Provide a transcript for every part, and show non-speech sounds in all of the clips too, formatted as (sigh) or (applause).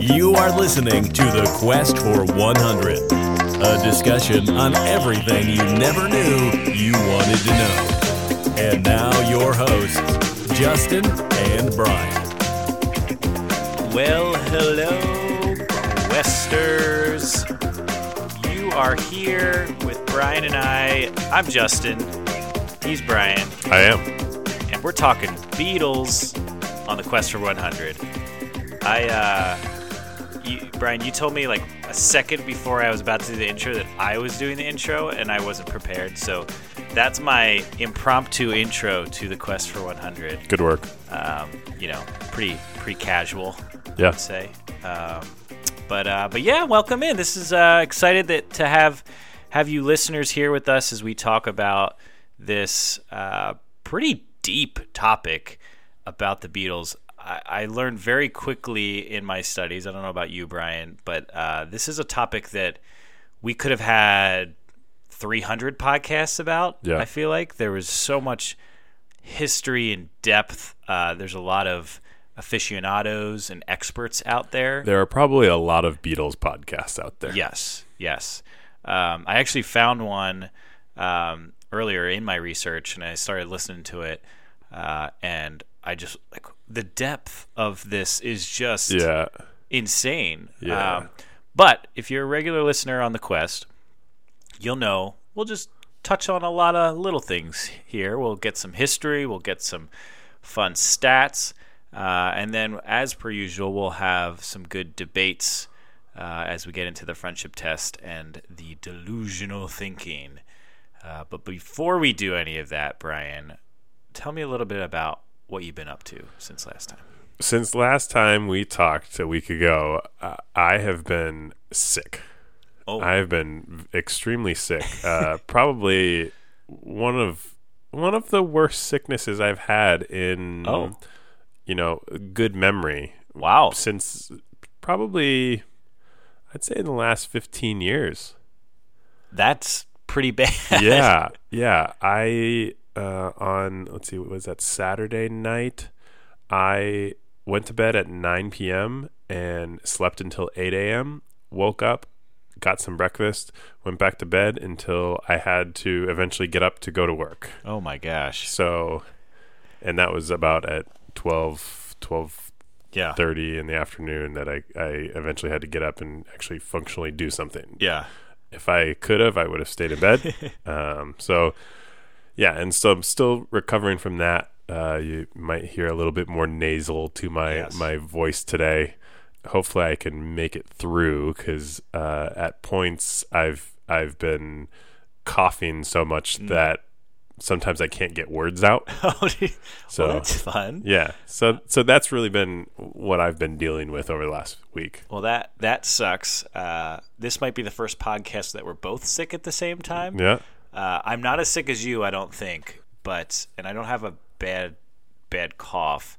You are listening to The Quest for 100, a discussion on everything you never knew you wanted to know. And now, your hosts, Justin and Brian. Well, hello, Questers. You are here with Brian and I. I'm Justin. He's Brian. I am. And we're talking Beatles on the Quest for 100. I, uh, you, Brian, you told me like a second before I was about to do the intro that I was doing the intro and I wasn't prepared. So that's my impromptu intro to the Quest for 100. Good work. Um, you know, pretty pretty casual. Yeah. I'd say. Um, but uh, but yeah, welcome in. This is uh, excited that to have have you listeners here with us as we talk about this uh, pretty deep topic about the Beatles. I, I learned very quickly in my studies. I don't know about you, Brian, but uh, this is a topic that we could have had 300 podcasts about. Yeah. I feel like there was so much history and depth. Uh, there's a lot of aficionados and experts out there. There are probably a lot of Beatles podcasts out there. Yes, yes. Um, I actually found one um, earlier in my research, and I started listening to it, uh, and I just like the depth of this is just Yeah. insane. Yeah. Um, but if you're a regular listener on the Quest, you'll know we'll just touch on a lot of little things here. We'll get some history, we'll get some fun stats, uh, and then, as per usual, we'll have some good debates uh, as we get into the friendship test and the delusional thinking. Uh, but before we do any of that, Brian, tell me a little bit about what you've been up to since last time. Since last time we talked a week ago, uh, I have been sick. Oh, I have been extremely sick. Uh, (laughs) probably one of one of the worst sicknesses I've had in Oh. you know good memory wow. since probably I'd say in the last 15 years. That's pretty bad. yeah, (laughs) yeah. I uh, on let's see, what was that Saturday night? I went to bed at 9 p.m. and slept until 8 a.m. Woke up, got some breakfast, went back to bed until I had to eventually get up to go to work. Oh my gosh. So, and that was about at 12, 12 Yeah. 30 in the afternoon that I, I eventually had to get up and actually functionally do something Yeah. if I could have, I would have stayed in bed. (laughs) um, so, yeah, and so I'm still recovering from that. Uh, you might hear a little bit more nasal to my Yes. my voice today. Hopefully, I can make it through because uh, at points I've I've been coughing so much Mm. that sometimes I can't get words out. (laughs) Oh, So well, that's fun. yeah, so so that's really been what I've been dealing with over the last week. Well, that that sucks. Uh, this might be the first podcast that we're both sick at the same time. Yeah, Uh, I'm not as sick as you, I don't think, but and I don't have a bad bad cough,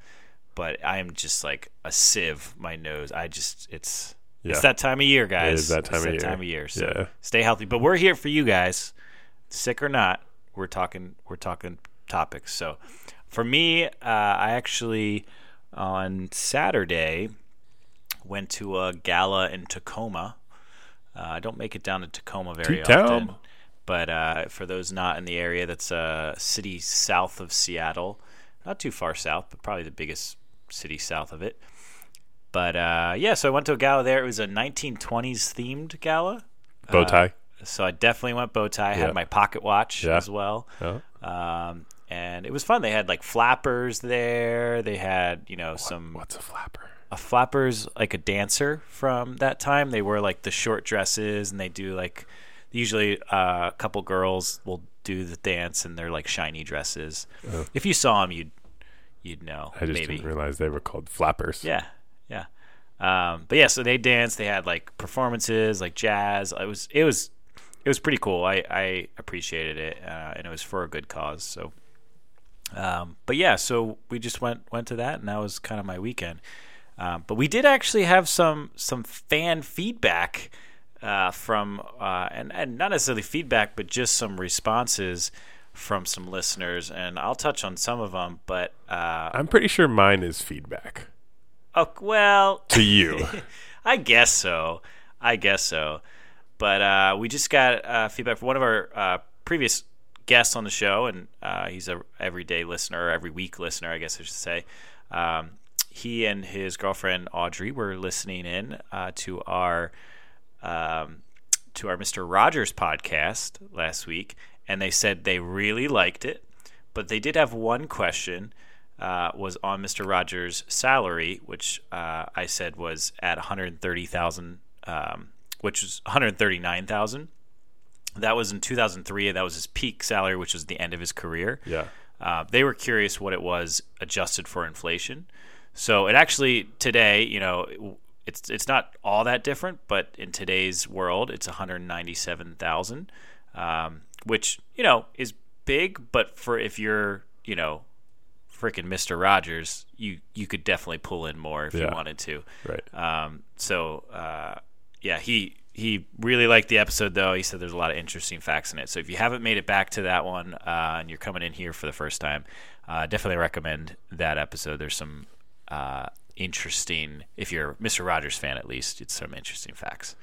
but I am just like a sieve. My nose. I just it's Yeah. it's that time of year, guys. is that time It's of that year. time of year. So Yeah. stay healthy. But we're here for you guys, sick or not. We're talking. We're talking topics. So for me, uh, I actually on Saturday went to a gala in Tacoma. Uh, I don't make it down to Tacoma very T-town. often, but uh, for those not in the area, that's a city south of Seattle, not too far south, but probably the biggest city south of it. But uh, yeah, so I went to a gala there. It was a 1920s themed gala. bow tie. So I definitely went bow tie. I Yeah. had my pocket watch Yeah. as well. Yeah. Um, and it was fun. They had like flappers there. They had, you know, some What's a flapper? a flapper's like a dancer from that time. They wear like the short dresses and they do like usually uh, a couple girls will do the dance and they're like shiny dresses. If you saw them, you'd you'd know. I just maybe. didn't realize they were called flappers. Yeah, yeah. Um, but yeah, so they danced. They had like performances, like jazz. It was it was it was pretty cool. I I appreciated it, uh, and it was for a good cause. So, um, but yeah, so we just went went to that, and that was kind of my weekend. Um, but we did actually have some some fan feedback uh, from uh, and and not necessarily feedback, but just some responses from some listeners, and I'll touch on some of them. But uh, I'm pretty sure mine is feedback. Oh well, to you? (laughs) I guess so. I guess so. But uh, we just got uh, feedback from one of our uh, previous guests on the show, and uh, he's a everyday listener, every week listener, I guess I should say. Um, he and his girlfriend Audrey were listening in uh, to our um, to our Mister Rogers podcast last week, and they said they really liked it, but they did have one question. Uh, was on Mr. Rogers' salary, which uh, I said was at 130,000, um, which was 139,000. That was in 2003. That was his peak salary, which was the end of his career. Yeah. Uh, they were curious what it was adjusted for inflation. So it actually today, you know, it's it's not all that different, but in today's world, it's 197,000, um, which you know is big. But for if you're, you know, freaking Mister Rogers, you you could definitely pull in more if you wanted to. Right. Um, so uh, yeah, he he really liked the episode though. He said there's a lot of interesting facts in it. So if you haven't made it back to that one uh, and you're coming in here for the first time, uh, definitely recommend that episode. There's some uh, interesting, if you're a Mr. Rogers fan at least, it's some interesting facts.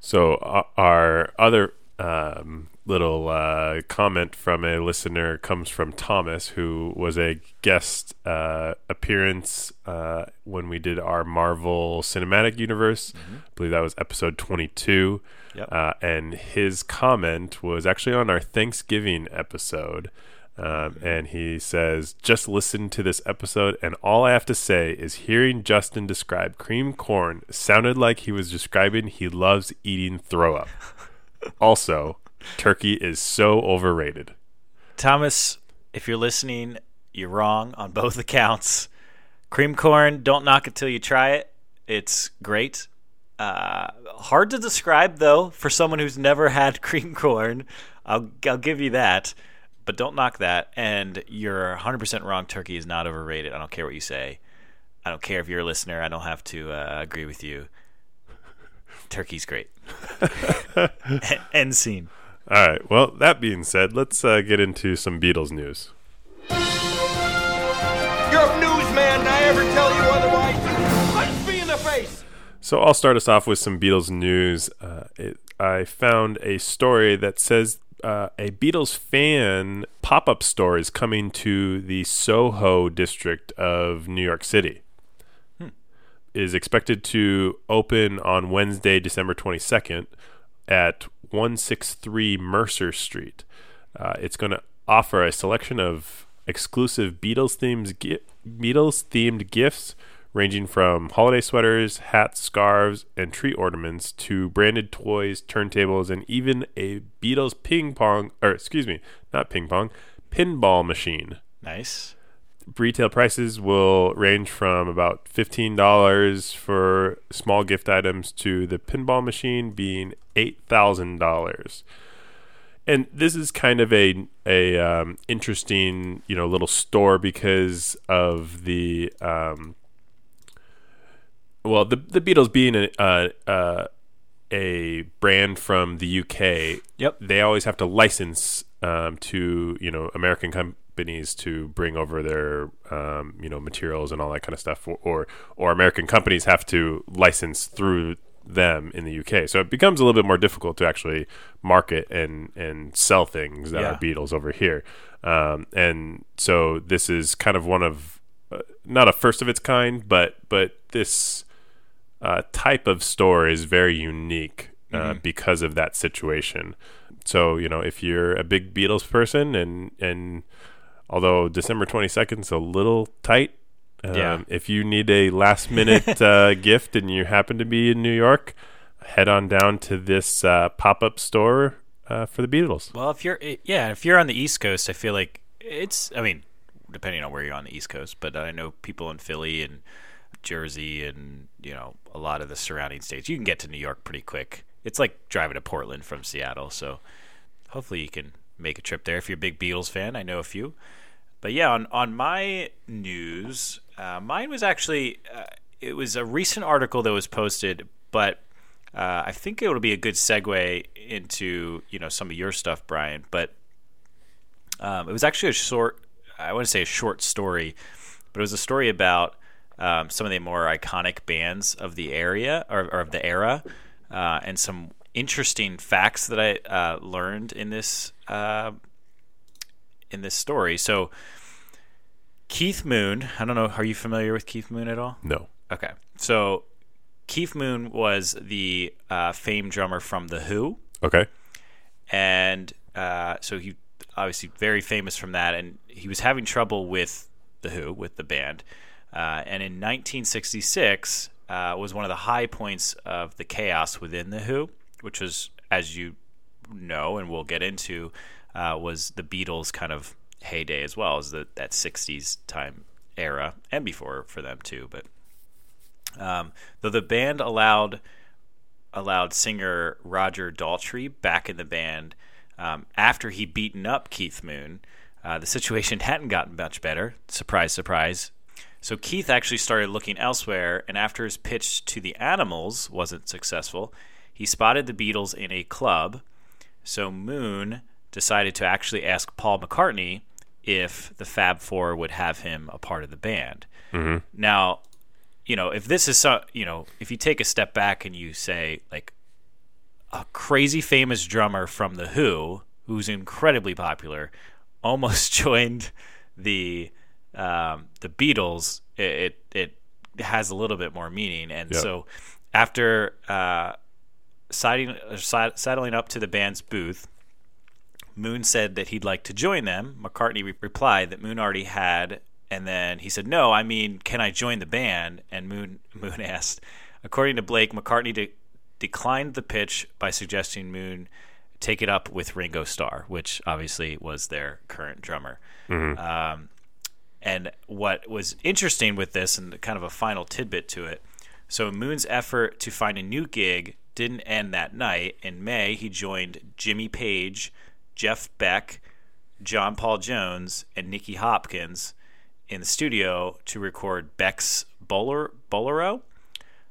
So uh, our other um, little uh, comment from a listener comes from Thomas, who was a guest uh, appearance uh, when we did our Marvel Cinematic Universe. I believe that was episode 22. Yep. Uh, and his comment was actually on our Thanksgiving episode. Um, and he says, just listen to this episode, and all I have to say is hearing Justin describe cream corn sounded like he was describing he loves eating throw up. also, turkey is so overrated. Thomas, if you're listening, you're wrong on both (laughs) accounts. Cream corn, don't knock it till you try it. It's great. Uh, hard to describe though for someone who's never had (laughs) cream corn. I'll I'll give you that, but don't knock that. And you're 100% wrong. Turkey is not overrated. I don't care what you say. I don't care if you're a listener. I don't have to uh, agree with you. Turkey's great. (laughs) End scene. All right. Well, that being said, let's uh, get into some Beatles news. You're a newsman, and I ever tell you otherwise? Punch me in the face! So I'll start us off with some Beatles news. Uh, it, I found a story that says uh, a Beatles fan pop up store is coming to the Soho district of New York City. Is expected to open on Wednesday, December 22nd at 163 Mercer Street. Uh, it's going to offer a selection of exclusive Beatles themes gi- Beatles themed gifts ranging from holiday sweaters, hats, scarves, and tree ornaments to branded toys, turntables, and even a Beatles ping pong or excuse me, not ping pong, pinball machine. Nice. Retail prices will range from about $15 for small gift items to the pinball machine being $8,000 and this is kind of a a um, interesting you know little store because of the um, well the the Beatles being a uh, uh, a brand from the UK. Yep. They always have to license um, to you know American companies to bring over their um, you know materials and all that kind of stuff, or, or or American companies have to license through them in the UK. So it becomes a little bit more difficult to actually market and and sell things that Yeah. are Beatles over here. Um, and so this is kind of one of uh, not a first of its kind, but but this uh, type of store is very unique uh, because of that situation. So you know, if you're a big Beatles person, and and although December twenty second is a little tight, um, Yeah. if you need a last minute (laughs) uh, gift and you happen to be in New York, head on down to this uh, pop up store uh, for the Beatles. Well, if you're yeah, if you're on the East Coast, I feel like it's. I mean, depending on where you're on the East Coast, but I know people in Philly and Jersey and you know a lot of the surrounding states. You can get to New York pretty quick. It's like driving to Portland from Seattle. So hopefully you can make a trip there if you're a big Beatles fan. I know a few. But yeah, on on my news, uh, mine was actually uh, it was a recent article that was posted, but uh, I think it would be a good segue into you know some of your stuff, Brian. But um, it was actually a short, I want to say a short story, but it was a story about um, some of the more iconic bands of the area or, or of the era, uh, and some interesting facts that I uh, learned in this uh, in this story. So, Keith Moon. I don't know. Are you familiar with Keith Moon at all? No. Okay. So, Keith Moon was the uh, famed drummer from The Who Okay. and uh, so he obviously very famous from that, and he was having trouble with the Who with the band, uh, and in 1966 uh, was one of the high points of the chaos within the Who, which was, as you know, and we'll get into, uh, was the Beatles' kind of heyday as well as that 60s time era, and before for them too, but. Um, though the band allowed allowed singer Roger Daltrey back in the band um, after he beaten up Keith Moon. Uh, the situation (laughs) hadn't gotten much better. Surprise, surprise. So Keith actually started looking elsewhere, and after his pitch to the Animals wasn't successful, he spotted the Beatles in a club. So Moon decided to actually ask Paul McCartney if the Fab Four would have him a part of the band. Mm-hmm. Now, you know, if this is so, you know, if you take a step back and you say like a crazy famous drummer from the Who, who's incredibly popular, almost (laughs) joined the um, the Beatles, it, it it has a little bit more meaning. And Yep. so after uh, siding, uh, settling up to the band's booth, Moon said that he'd like to join them. McCartney re- replied that Moon already had, and then he said, "No, I mean, can I join the band?" And Moon (laughs) Moon asked. According to Blake, McCartney de- declined the pitch by suggesting Moon take it up with Ringo Starr, which obviously was their current drummer. Um, and what was interesting with this, and kind of a final tidbit to it, so Moon's effort to find a new gig didn't end that night. In May, he joined Jimmy Page, Jeff Beck, John Paul Jones, and Nicky Hopkins in the studio to record Beck's Boler- Bolero.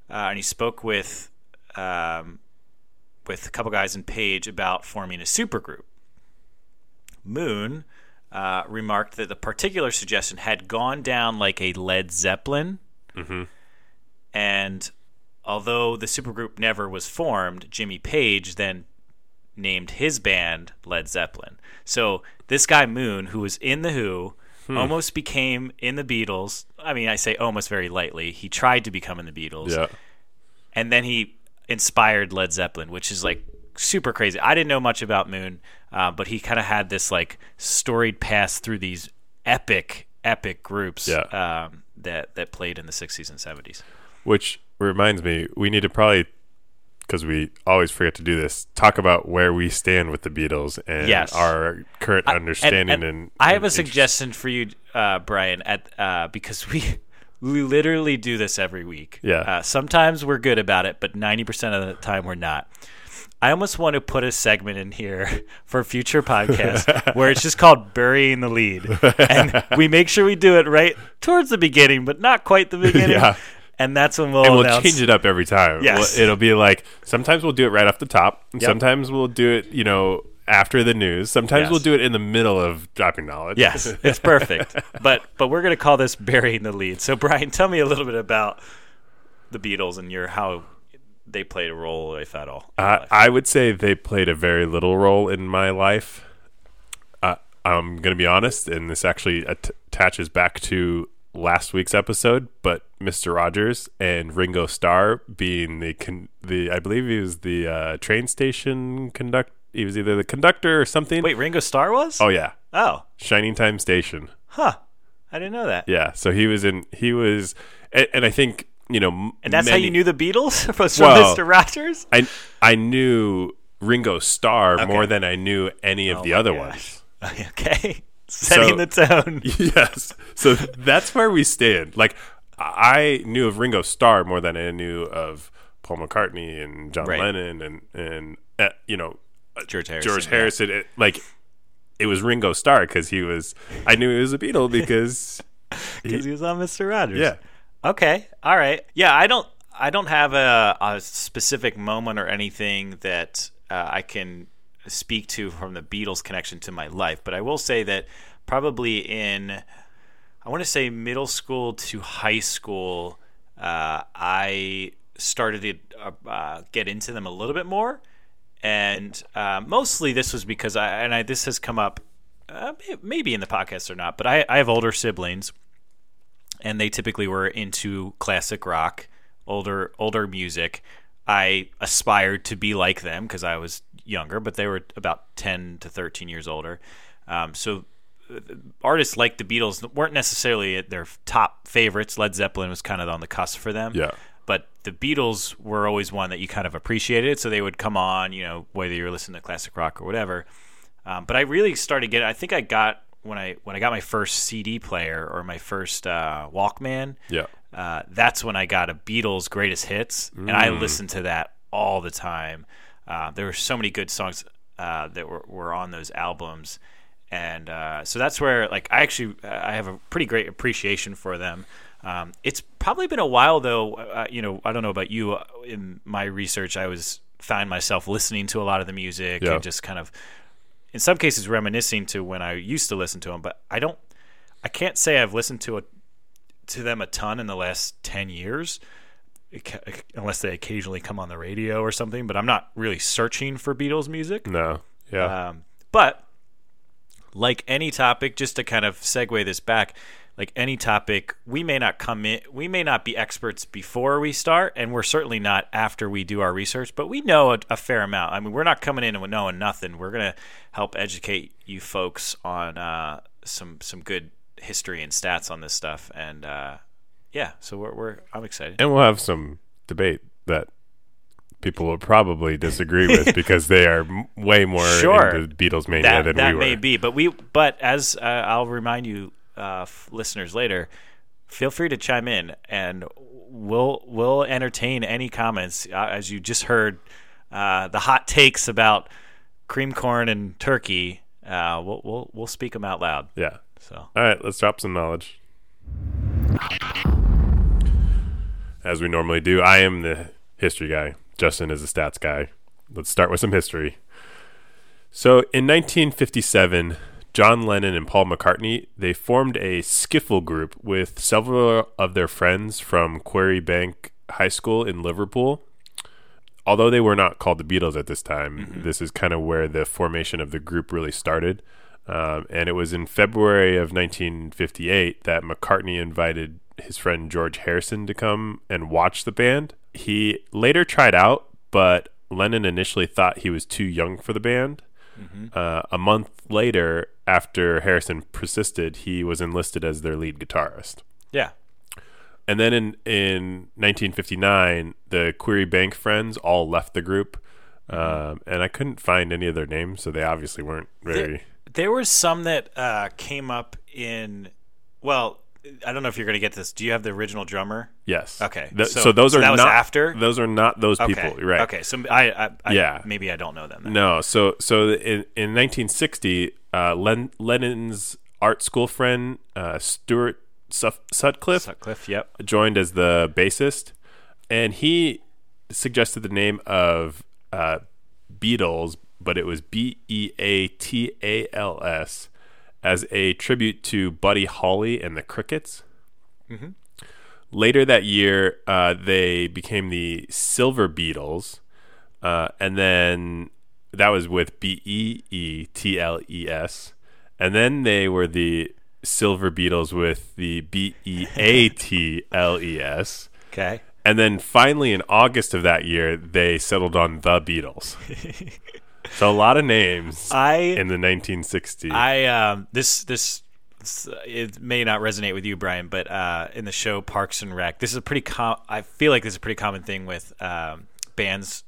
Uh, and he spoke with um, with a couple guys in Page about forming a supergroup. Moon uh, remarked that the particular suggestion had gone down like a Led Zeppelin, and although the supergroup never was formed, Jimmy Page then named his band Led Zeppelin. So this guy Moon, who was in the Who, almost became in the Beatles. I mean, I say almost very lightly. He tried to become in the Beatles Yeah. and then he inspired Led Zeppelin, which is like super crazy. I didn't know much about Moon, uh, but he kind of had this like storied pass through these epic, epic groups Yeah. um, that that played in the '60s and '70s. Which reminds me, we need to probably, because we always forget to do this, talk about where we stand with the Beatles and Yes. our current And- understanding. and And, I have and a interest. suggestion for you, uh, Brian, at uh, because we. (laughs) We literally do this every week. Yeah. Uh, sometimes we're good about it, but ninety percent of the time we're not. I almost want to put a segment in here (laughs) for future podcasts where it's just called burying the lead, and we make sure we do it right towards the beginning, but not quite the beginning. Yeah. And that's when we'll, And we'll change it up every time. Yes. We'll- it'll be like sometimes we'll do it right off the top. and Yep. Sometimes we'll do it, you know, after the news. Sometimes Yes. we'll do it in the middle of dropping knowledge. Yes, it's perfect. but but we're gonna call this burying the lead. So Brian, tell me a little bit about the Beatles and your how they played a role, if at all. Uh. I would say they played a very little role in my life. Uh, I'm going to be honest, and this actually at- attaches back to last week's episode. But Mr. Rogers and Ringo Starr being the con- the I believe he was the uh, train station conduct. He was either the conductor or something. Wait, Ringo Starr was? Oh yeah, Oh, Shining Time Station. huh. I didn't know that. Yeah, so he was in. He was, and, and I think you know, And that's how you knew the Beatles (laughs) was from Well, Mr. Rogers. I I knew Ringo Starr Okay. more than I knew any of Oh the other gosh. ones. (laughs) okay, setting the tone. (laughs) yes. So that's where we stand. Like I knew of Ringo Starr more than I knew of Paul McCartney and John Right. Lennon and and uh, you know George Harrison. George yeah. Harrison. It, like it was Ringo Starr because he was. I knew he was a Beatle because because he was on Mr. Rogers. yeah. Okay. All right. Yeah, I don't. I don't have a, a specific moment or anything that uh, I can speak to from the Beatles connection to my life, but I will say that probably in I want to say middle school to high school, uh, I started to uh, uh, get into them a little bit more, and uh, mostly this was because I and I this has come up uh, maybe in the podcast or not, but I, I have older siblings, and they typically were into classic rock, older older music. I aspired to be like them because I was younger, but they were about ten to thirteen years older. Um, so uh, artists like the Beatles weren't necessarily their top favorites. Led Zeppelin was kind of on the cusp for them. Yeah. But the Beatles were always one that you kind of appreciated, so they would come on, you know, whether you were listening to classic rock or whatever. Um, but I really started getting. I think I got when I when I got my first CD player or my first uh, Walkman. Yeah. Uh, that's when I got a Beatles greatest hits, and I listened to that all the time. Uh, there were so many good songs uh, that were, were on those albums, and uh, so that's where like I actually uh, I have a pretty great appreciation for them. Um, it's probably been a while though. Uh, you know, I don't know about you. In my research, I was found myself listening to a lot of the music Yeah. and just kind of, in some cases, reminiscing to when I used to listen to them. But I don't, I can't say I've listened to a to them a ton in the last 10 years unless they occasionally come on the radio or something but i'm not really searching for beatles music No. Yeah. um, but like any topic just to kind of segue this back like any topic we may not come in we may not be experts before we start and we're certainly not after we do our research but we know a, a fair amount i mean we're not coming in and knowing nothing we're going to help educate you folks on uh, some some good history and stats on this stuff and uh, yeah so we're, we're i'm excited and we'll have some debate that people will probably disagree with (laughs) because they are way more Sure. into Beatles mania that, than that we were. may be but we but as uh, i'll remind you uh, f- listeners later feel free to chime in and we'll we'll entertain any comments uh, as you just heard uh, the hot takes about cream corn and turkey uh, we'll, we'll we'll speak them out loud Yeah. so All right, let's drop some knowledge. As we normally do, I am the history guy. Justin is the stats guy. Let's start with some history. So, in 1957, John Lennon and Paul McCartney they formed a skiffle group with several of their friends from Quarry Bank High School in Liverpool. Although they were not called the Beatles at this time, this is kind of where the formation of the group really started. Um, and it was in February of 1958 that McCartney invited his friend George Harrison to come and watch the band. He later tried out, but Lennon initially thought he was too young for the band. Uh, a month later, after Harrison persisted, he was enlisted as their lead guitarist. yeah And then in, in 1959, the Quarry Bank friends all left the group. Um, and I couldn't find any of their names, so they obviously weren't very. there, there was some that uh, came up in well i don't know if you're going to get this do you have the original drummer Yes. Okay, Th- so- so, those so are that was not after? Those are not those okay people. Right. okay so i, I, I Yeah. maybe i don't know them then. No. So so in in 1960, uh, Len, Lennon's art school friend uh, Stuart Suf- Sutcliffe Sutcliffe, yep joined as the bassist, and he suggested the name of uh, Beatles, but it was B E A T A L S, as a tribute to Buddy Holly and the Crickets. Later that year, uh, they became the Silver Beetles, uh, and then that was with B E E T L E S, and then they were the Silver Beetles with the B E A T L E S. okay And then finally, in August of that year, they settled on the Beatles. (laughs) so a lot of names i in the 1960s. I um this this it may not resonate with you, Brian, but uh, in the show Parks and Rec, this is a pretty com- I feel like this is a pretty common thing with um, bands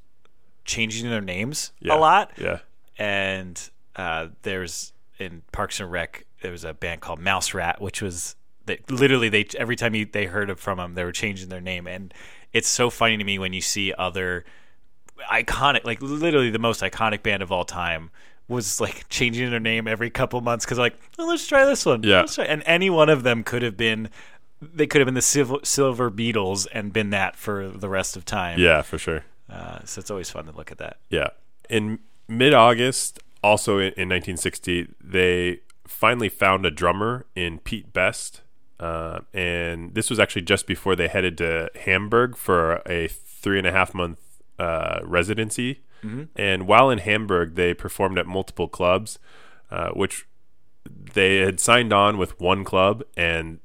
changing their names Yeah. a lot. yeah, And uh, there's in Parks and Rec, there was a band called Mouse Rat, which was that literally they every time you, they heard it from them, they were changing their name, and it's so funny to me when you see other iconic, like literally the most iconic band of all time was like changing their name every couple months because like oh, let's try this one Yeah. Let's try-" and any one of them could have been they could have been the silver, silver beatles and been that for the rest of time yeah, for sure. uh, so it's always fun to look at that Yeah. In mid August, also in, in 1960, they finally found a drummer in Pete Best. uh, and this was actually just before they headed to Hamburg for a three and a half month uh, residency. And while in Hamburg, they performed at multiple clubs, uh, which they had signed on with one club, and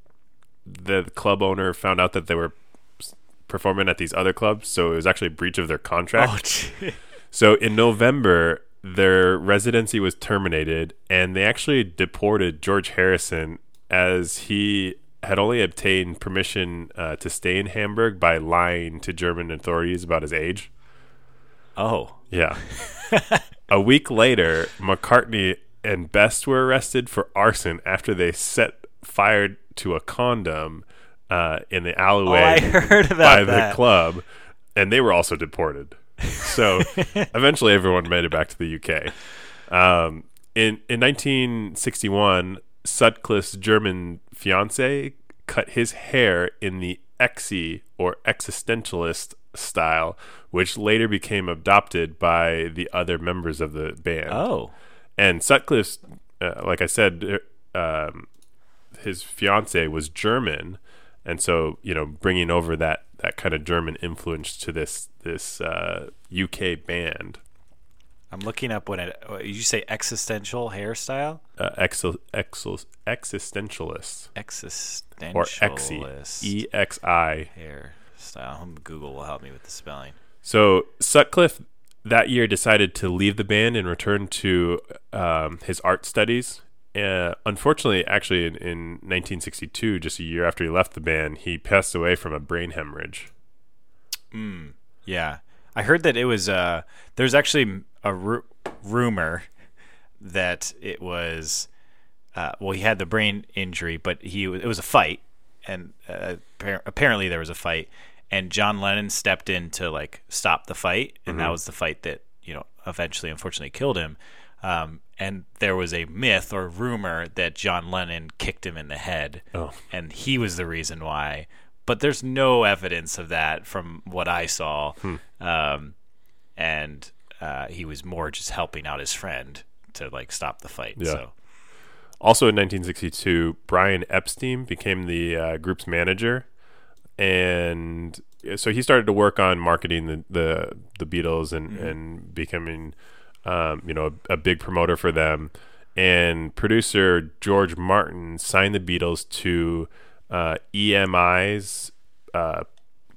the club owner found out that they were performing at these other clubs, so it was actually a breach of their contract. Oh, (laughs) So in November, their residency was terminated, and they actually deported George Harrison as he had only obtained permission uh, to stay in Hamburg by lying to German authorities about his age. Oh, Yeah. a week later, McCartney and Best were arrested for arson after they set fire to a condom uh, in the alleyway Oh, I heard about by that. the club, and they were also deported. So (laughs) eventually, everyone made it back to the UK. Um, in in 1961, Sutcliffe's German fiance cut his hair in the exi or existentialist style, which later became adopted by the other members of the band. oh, And Sutcliffe's, uh, like I said, um, his fiance was German, and so you know, bringing over that that kind of German influence to this this uh, UK band, I'm looking up what it. you say existential hairstyle? uh, exo, exo, existentialists Existentialist or exi, e x i. Um, Google will help me with the spelling. So Sutcliffe that year decided to leave the band and return to um, his art studies. Uh, unfortunately, actually, in, in 1962, just a year after he left the band, he passed away from a brain hemorrhage. Yeah, I heard that it was. Uh, there's actually a ru- rumor that it was. Uh, well, he had the brain injury, but he it was a fight, and uh, appar- apparently there was a fight, and John Lennon stepped in to like stop the fight, and that was the fight that you know eventually, unfortunately, killed him. Um, and there was a myth or rumor that John Lennon kicked him in the head, Oh. and he was the reason why. But there's no evidence of that from what I saw, um, and uh, he was more just helping out his friend to like stop the fight. Yeah. So Also in 1962, Brian Epstein became the uh, group's manager, and so he started to work on marketing the the, the Beatles and and becoming, um, you know, a, a big promoter for them. And producer George Martin signed the Beatles to uh, EMI's uh,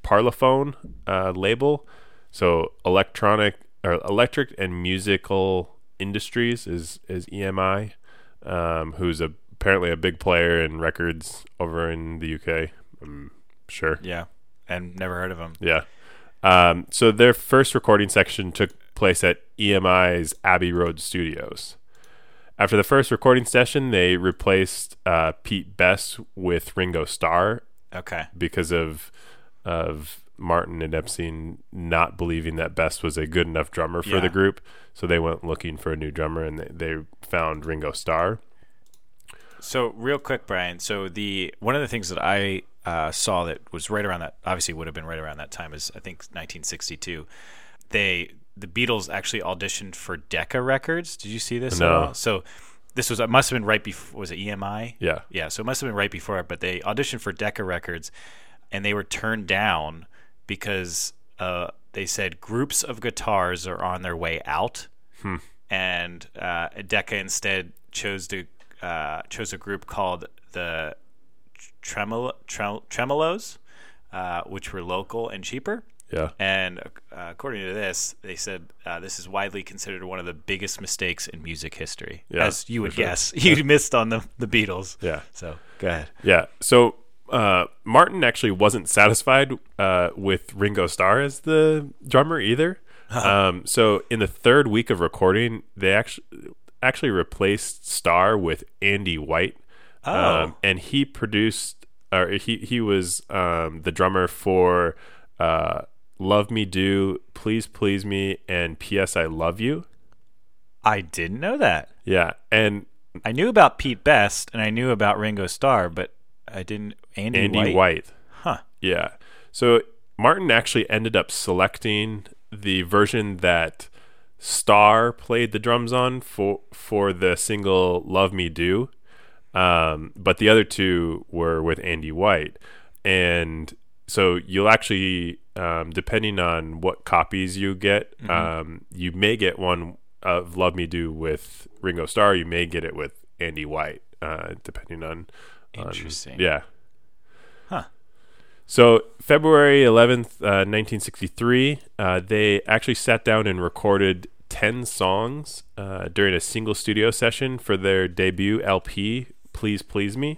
Parlophone uh, label. So electronic or electric and musical industries is is EMI, um, who's a, apparently a big player in records over in the UK. I'm sure. yeah, and never heard of them. Yeah. Um, so their first recording section took place at EMI's Abbey Road Studios. After the first recording session, they replaced uh, Pete Best with Ringo Starr Okay, because of of Martin and Epstein not believing that Best was a good enough drummer for Yeah. the group. So they went looking for a new drummer, and they, they found Ringo Starr. So real quick, Brian. So the one of the things that I uh, saw that was right around that obviously would have been right around that time is I think 1962. They the Beatles actually auditioned for Decca Records. Did you see this? No. So this was it must have been right before was it EMI? Yeah. Yeah. So it must have been right before it, but they auditioned for Decca Records, and they were turned down because uh, they said groups of guitars are on their way out and uh, Decca instead chose to uh, chose a group called the Tremolo, Trem- Tremeloes, uh, which were local and cheaper. Yeah. And uh, according to this, they said uh, this is widely considered one of the biggest mistakes in music history, Yeah, as you would sure. guess. (laughs) You missed on the the Beatles. Yeah. So go ahead. Yeah. So uh, Martin actually wasn't satisfied uh, with Ringo Starr as the drummer either. Um, so in the third week of recording, they actually actually replaced Starr with Andy White, um, and he produced or he he was um, the drummer for uh, "Love Me Do," "Please Please Me," and "P.S. I Love You." I didn't know that. Yeah, and I knew about Pete Best and I knew about Ringo Starr, but I didn't. Andy, Andy White. White. Huh. Yeah. So Martin actually ended up selecting the version that Starr played the drums on for for the single "Love Me Do," Um, but the other two were with Andy White, and so you'll actually, um, depending on what copies you get, um, you may get one of "Love Me Do" with Ringo Starr. You may get it with Andy White, uh, depending on. on- Interesting. yeah. Huh. So February 11th, uh, 1963, uh, they actually sat down and recorded 10 songs uh, during a single studio session for their debut LP, Please Please Me.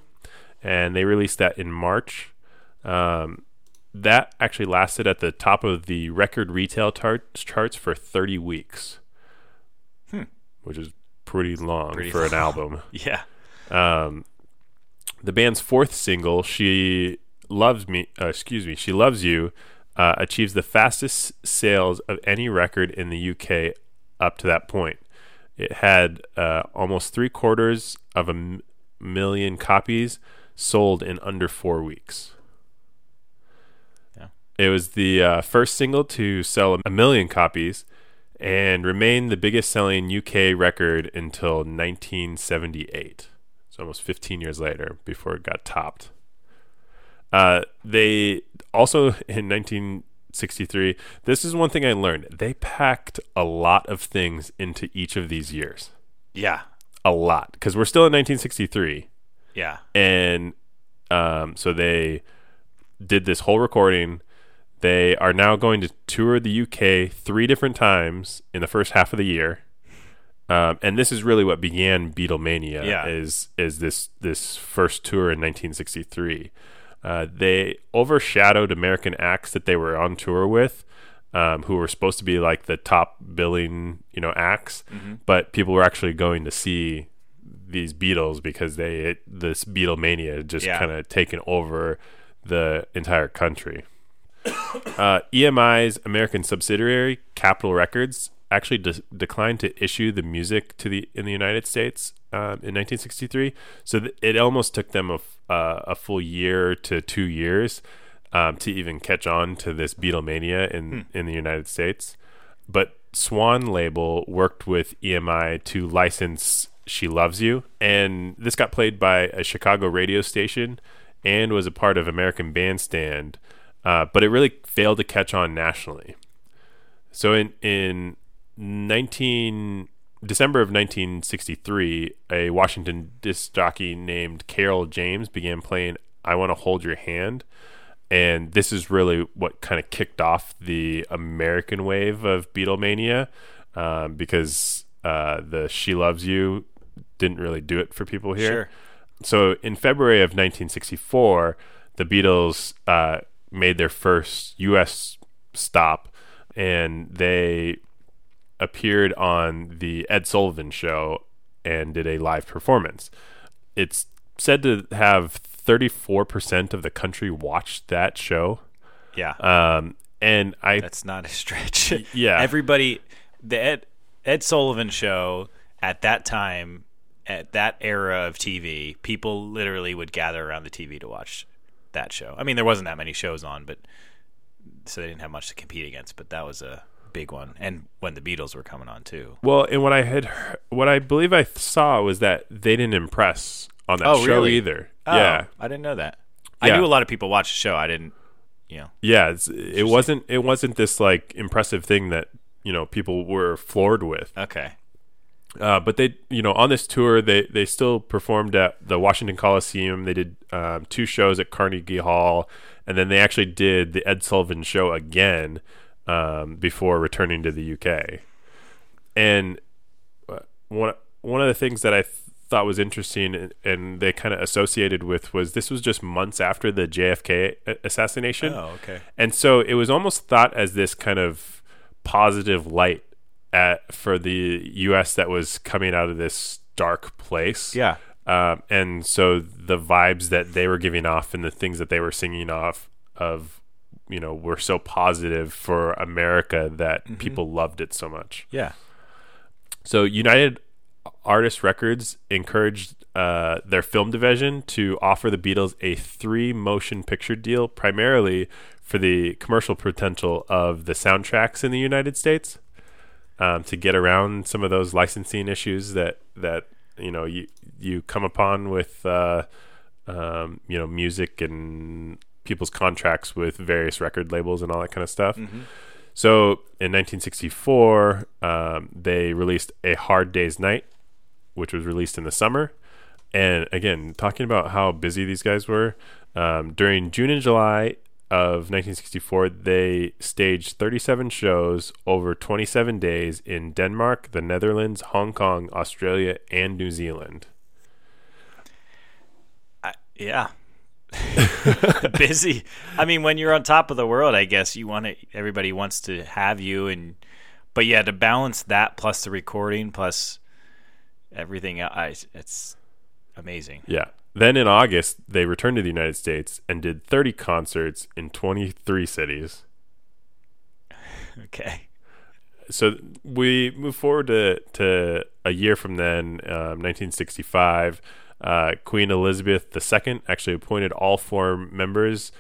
And they released that in March. Um, that actually lasted at the top of the record retail tar- charts for 30 weeks, which is pretty long Pretty for an album. (laughs) Yeah. Um, the band's fourth single, "She Loves Me," uh, excuse me, "She Loves You," uh, achieves the fastest sales of any record in the UK up to that point. It had uh, almost three quarters of a million copies sold in under four weeks. Yeah. It was the uh, first single to sell a million copies and remained the biggest selling UK record until 1978. So almost 15 years later before it got topped. Uh, they also in 1963, this is one thing I learned. They packed a lot of things into each of these years. Yeah. A lot. Because we're still in 1963 Yeah. and um, so they did this whole recording. They are now going to tour the UK three different times in the first half of the year, um, and this is really what began Beatlemania. Yeah. is is this this first tour in 1963. Uh, they overshadowed American acts that they were on tour with, um, who were supposed to be like the top billing, you know, acts, but people were actually going to see these Beatles because they it, this Beatlemania just Yeah. kind of taken over the entire country. (coughs) uh, EMI's American subsidiary, Capitol Records, actually de- declined to issue the music to the in the United States um, in 1963. So th- it almost took them a, f- uh, a full year to two years um, to even catch on to this Beatlemania in in the United States. But Swan label worked with EMI to license "She Loves You," and this got played by a Chicago radio station and was a part of American Bandstand. Uh, but it really failed to catch on nationally. So in in 19 December of 1963, a Washington disc jockey named Carroll James began playing "I Want to Hold Your Hand," and this is really what kind of kicked off the American wave of Beatlemania, um, because uh, the "She Loves You" didn't really do it for people here Sure. so in February of 1964, the Beatles uh, made their first U.S. stop, and they appeared on the Ed Sullivan Show and did a live performance. It's said to have 34% of the country watched that show, Yeah. um, and I That's not a stretch. yeah. Everybody, the Ed, Ed Sullivan show at that time, at that era of TV, people literally would gather around the TV to watch that show. I mean, there wasn't that many shows on, but so they didn't have much to compete against. But that was a big one, and when the Beatles were coming on too. Well, and what I had, what I believe I saw was that they didn't impress on that Oh, show really? either. Oh, yeah, I didn't know that. I knew a lot of people watched the show. I didn't, you know. yeah. It's, it wasn't. It wasn't this like impressive thing that you know people were floored with. Okay. Uh, but they, you know, on this tour, they they still performed at the Washington Coliseum. They did um, two shows at Carnegie Hall, and then they actually did the Ed Sullivan Show again um, before returning to the UK. And uh, one one of the things that I th- thought was interesting, and- they kind of associated with was this was just months after the JFK assassination. Oh, okay. And so it was almost thought as this kind of positive light at for the U.S. that was coming out of this dark place. Yeah. Um, and so the vibes that they were giving off and the things that they were singing off of, you know, were so positive for America that people loved it so much. Yeah. So United Artists Records encouraged uh, their film division to offer the Beatles a three motion picture deal, primarily for the commercial potential of the soundtracks in the United States, um, to get around some of those licensing issues that that you know you you come upon with uh, um, you know music and people's contracts with various record labels and all that kind of stuff. So in 1964, um, they released A Hard Day's Night, which was released in the summer. And again, talking about how busy these guys were, um, during June and July of 1964, they staged 37 shows over 27 days in Denmark, the Netherlands, Hong Kong, Australia, and New Zealand. Yeah. (laughs) Busy. I mean, when you're on top of the world, I guess you want to. Everybody wants to have you, and but yeah, to balance that plus the recording plus everything, I it's amazing. Yeah. Then in August, they returned to the United States and did 30 concerts in 23 cities. (laughs) Okay. so we move forward to, to a year from then, um, 1965. Uh, Queen Elizabeth II actually appointed all four members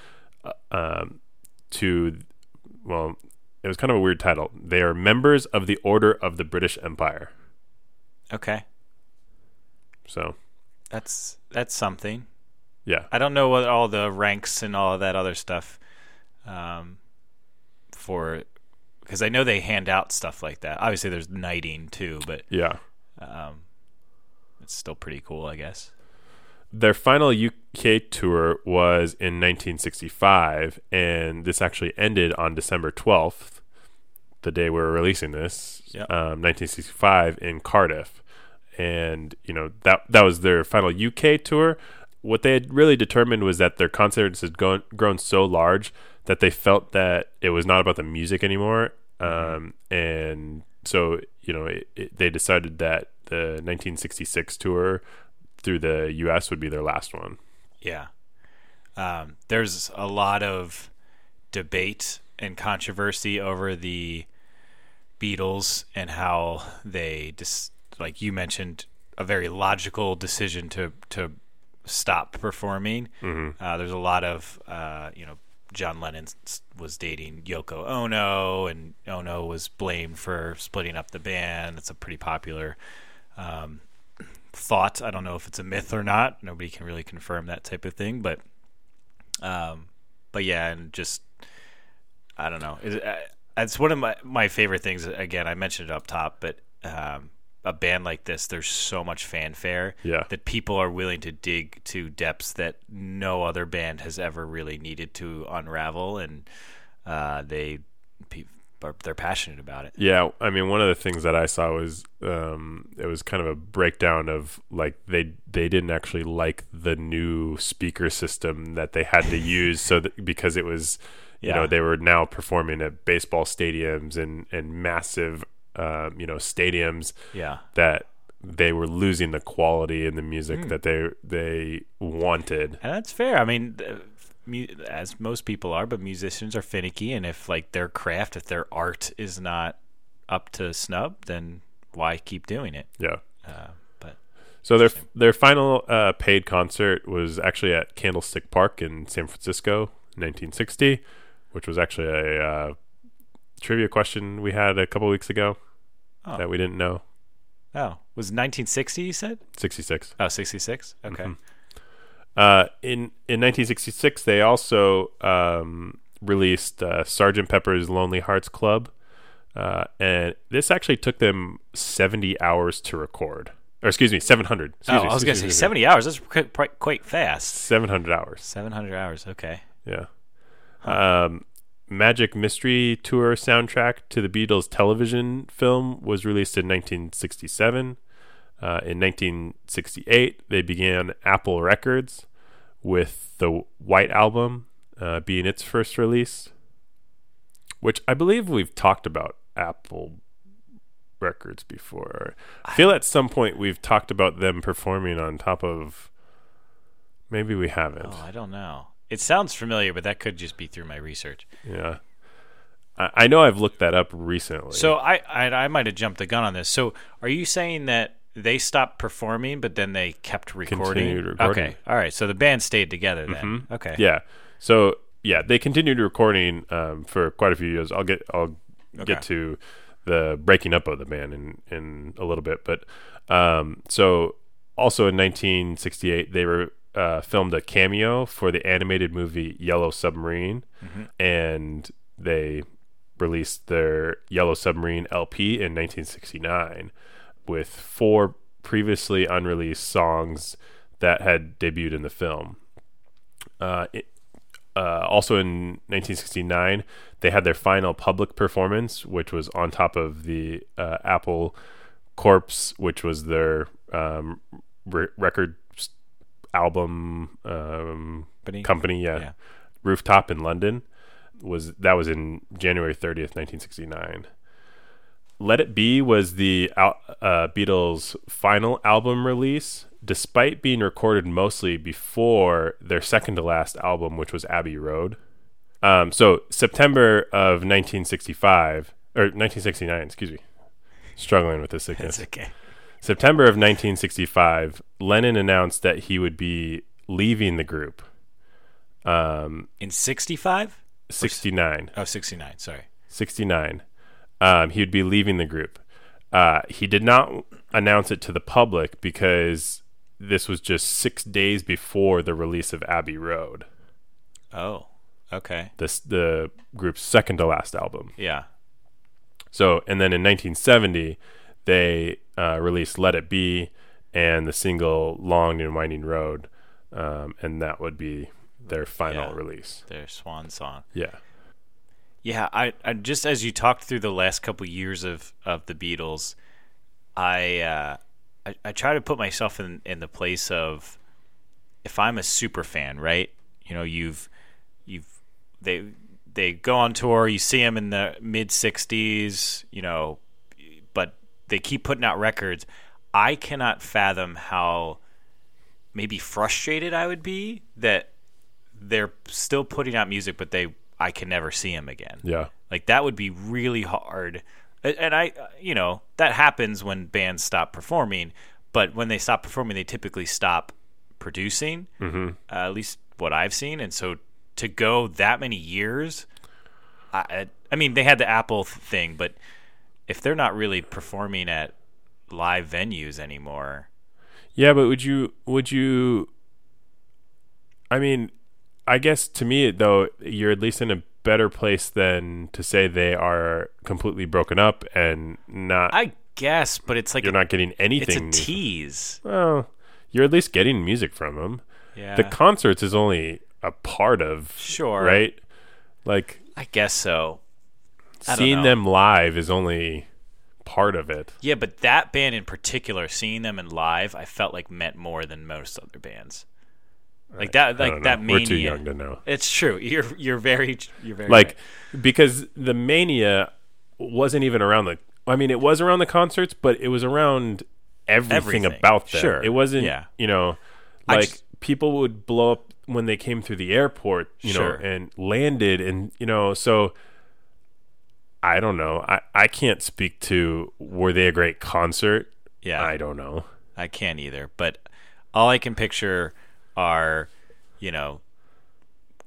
uh, um, to, well, it was kind of a weird title. They are members of the Order of the British Empire. Okay. So, That's that's something. yeah. I don't know what all the ranks and all of that other stuff um, for because I know they hand out stuff like that. Obviously, there's knighting too, but Yeah. um, it's still pretty cool, I guess. Their final UK tour was in 1965, and this actually ended on December 12th, the day we are releasing this, Yep. um, 1965 in Cardiff, and you know that that was their final UK tour. What they had really determined was that their concerts had grown so large that they felt that it was not about the music anymore, um, and so you know it, it, they decided that the 1966 tour through the U.S. would be their last one. Yeah. Um, there's a lot of debate and controversy over the Beatles and how they just like you mentioned a very logical decision to to stop performing. Uh, there's a lot of uh, you know John Lennon was dating Yoko Ono, and Ono was blamed for splitting up the band. It's a pretty popular um, thought. I don't know if it's a myth or not. Nobody can really confirm that type of thing, but um, but yeah, and just I don't know. It, uh, it's one of my my favorite things. Again, I mentioned it up top, but um, a band like this, there's so much fanfare Yeah. that people are willing to dig to depths that no other band has ever really needed to unravel, and uh, they're they're passionate about it. Yeah, I mean, one of the things that I saw was um, it was kind of a breakdown of like they they didn't actually like the new speaker system that they had to use, so that, because it was, you know, they were now performing at baseball stadiums and and massive, um, you know, stadiums Yeah. that they were losing the quality in the music that they they wanted. And that's fair. I mean, as most people are, but musicians are finicky, and if like their craft, if their art is not up to snub, then why keep doing it? Yeah. Uh, but So their their final uh, paid concert was actually at Candlestick Park in San Francisco, 1960, which was actually a uh, trivia question we had a couple weeks ago Oh. that we didn't know. oh, was 1960? You said? 66. Oh, 66. Okay. Uh, in in 1966, they also um, released uh, Sergeant Pepper's Lonely Hearts Club, uh, and this actually took them 70 hours to record. Or excuse me, 700. Oh, me, I was gonna say 70 hours. That's quite, quite fast. 700 hours. 700 hours. Okay. Yeah. Um, Magic Mystery Tour soundtrack to the Beatles television film was released in 1967. Uh, in 1968, they began Apple Records with the White Album uh, being its first release, which I believe we've talked about Apple Records before. I feel at some point we've talked about them performing on top of. Maybe we haven't. Oh, I don't know. It sounds familiar, but that could just be through my research. Yeah. I, I know I've looked that up recently. So I, I I might have jumped the gun on this. So are you saying that they stopped performing, but then they kept recording? Continued recording. Okay, all right. So the band stayed together then. Okay. yeah. So yeah, they continued recording um, for quite a few years. I'll get I'll Okay. get to the breaking up of the band in in a little bit, but um, so also in 1968, they were uh, filmed a cameo for the animated movie Yellow Submarine, and they released their Yellow Submarine LP in 1969 with four previously unreleased songs that had debuted in the film. Uh, it, uh, also in 1969, they had their final public performance, which was on top of the uh, Apple Corpse, which was their um, re- record album um, Company? company. Yeah. Yeah. rooftop in London was that was in January 30th, 1969. Let It Be was the uh, Beatles' final album release, despite being recorded mostly before their second to last album, which was Abbey Road. Um, so September of 1965 or 1969, excuse me. Struggling with this sickness. It's okay. September of 1965, Lennon announced that he would be leaving the group. Um, In 65? 69. Oh, 69. Sorry. 69. Um, he would be leaving the group. Uh, he did not announce it to the public because this was just six days before the release of Abbey Road, Oh, okay. this the group's second to last album. Yeah. So, and then in 1970, they uh, released "Let It Be" and the single "Long and Winding Road," um, and that would be their final Yeah. release. Their swan song. Yeah, Yeah, I, I just as you talked through the last couple years of, of the Beatles, I, uh, I I try to put myself in in the place of if I'm a super fan, right? You know, you've you've they they go on tour, you see them in the mid '60s, you know, they keep putting out records. I cannot fathom how maybe frustrated I would be that they're still putting out music, but they I can never see them again. yeah, Like that would be really hard. And I, you know, that happens when bands stop performing. But when they stop performing, they typically stop producing. Mm-hmm. Uh, at least what I've seen. And so to go that many years, I, I- I mean, they had the Apple thing, but if they're not really performing at live venues anymore, yeah. But would you would you? I mean, I guess to me though, you're at least in a better place than to say they are completely broken up and not. I guess. But it's like you're a, not getting anything. it's a tease. Well, you're at least getting music from them. Yeah, The concerts is only a part of Sure. right. Like I guess so. Seeing know. them live is only part of it. Yeah, but that band in particular, seeing them in live, I felt like meant more than most other bands. Like that, like that mania. We're too young to know. It's true. You're you're very you're very Like right. because the mania wasn't even around the. I mean, it was around the concerts, but it was around everything, Everything. about them. Sure. It wasn't. Yeah. You know, like just- people would blow up when they came through the airport. You Sure. know, and landed, and you know, so. I don't know. I, I can't speak to were they a great concert? yeah, I don't know. I can't either. But all I can picture are, you know,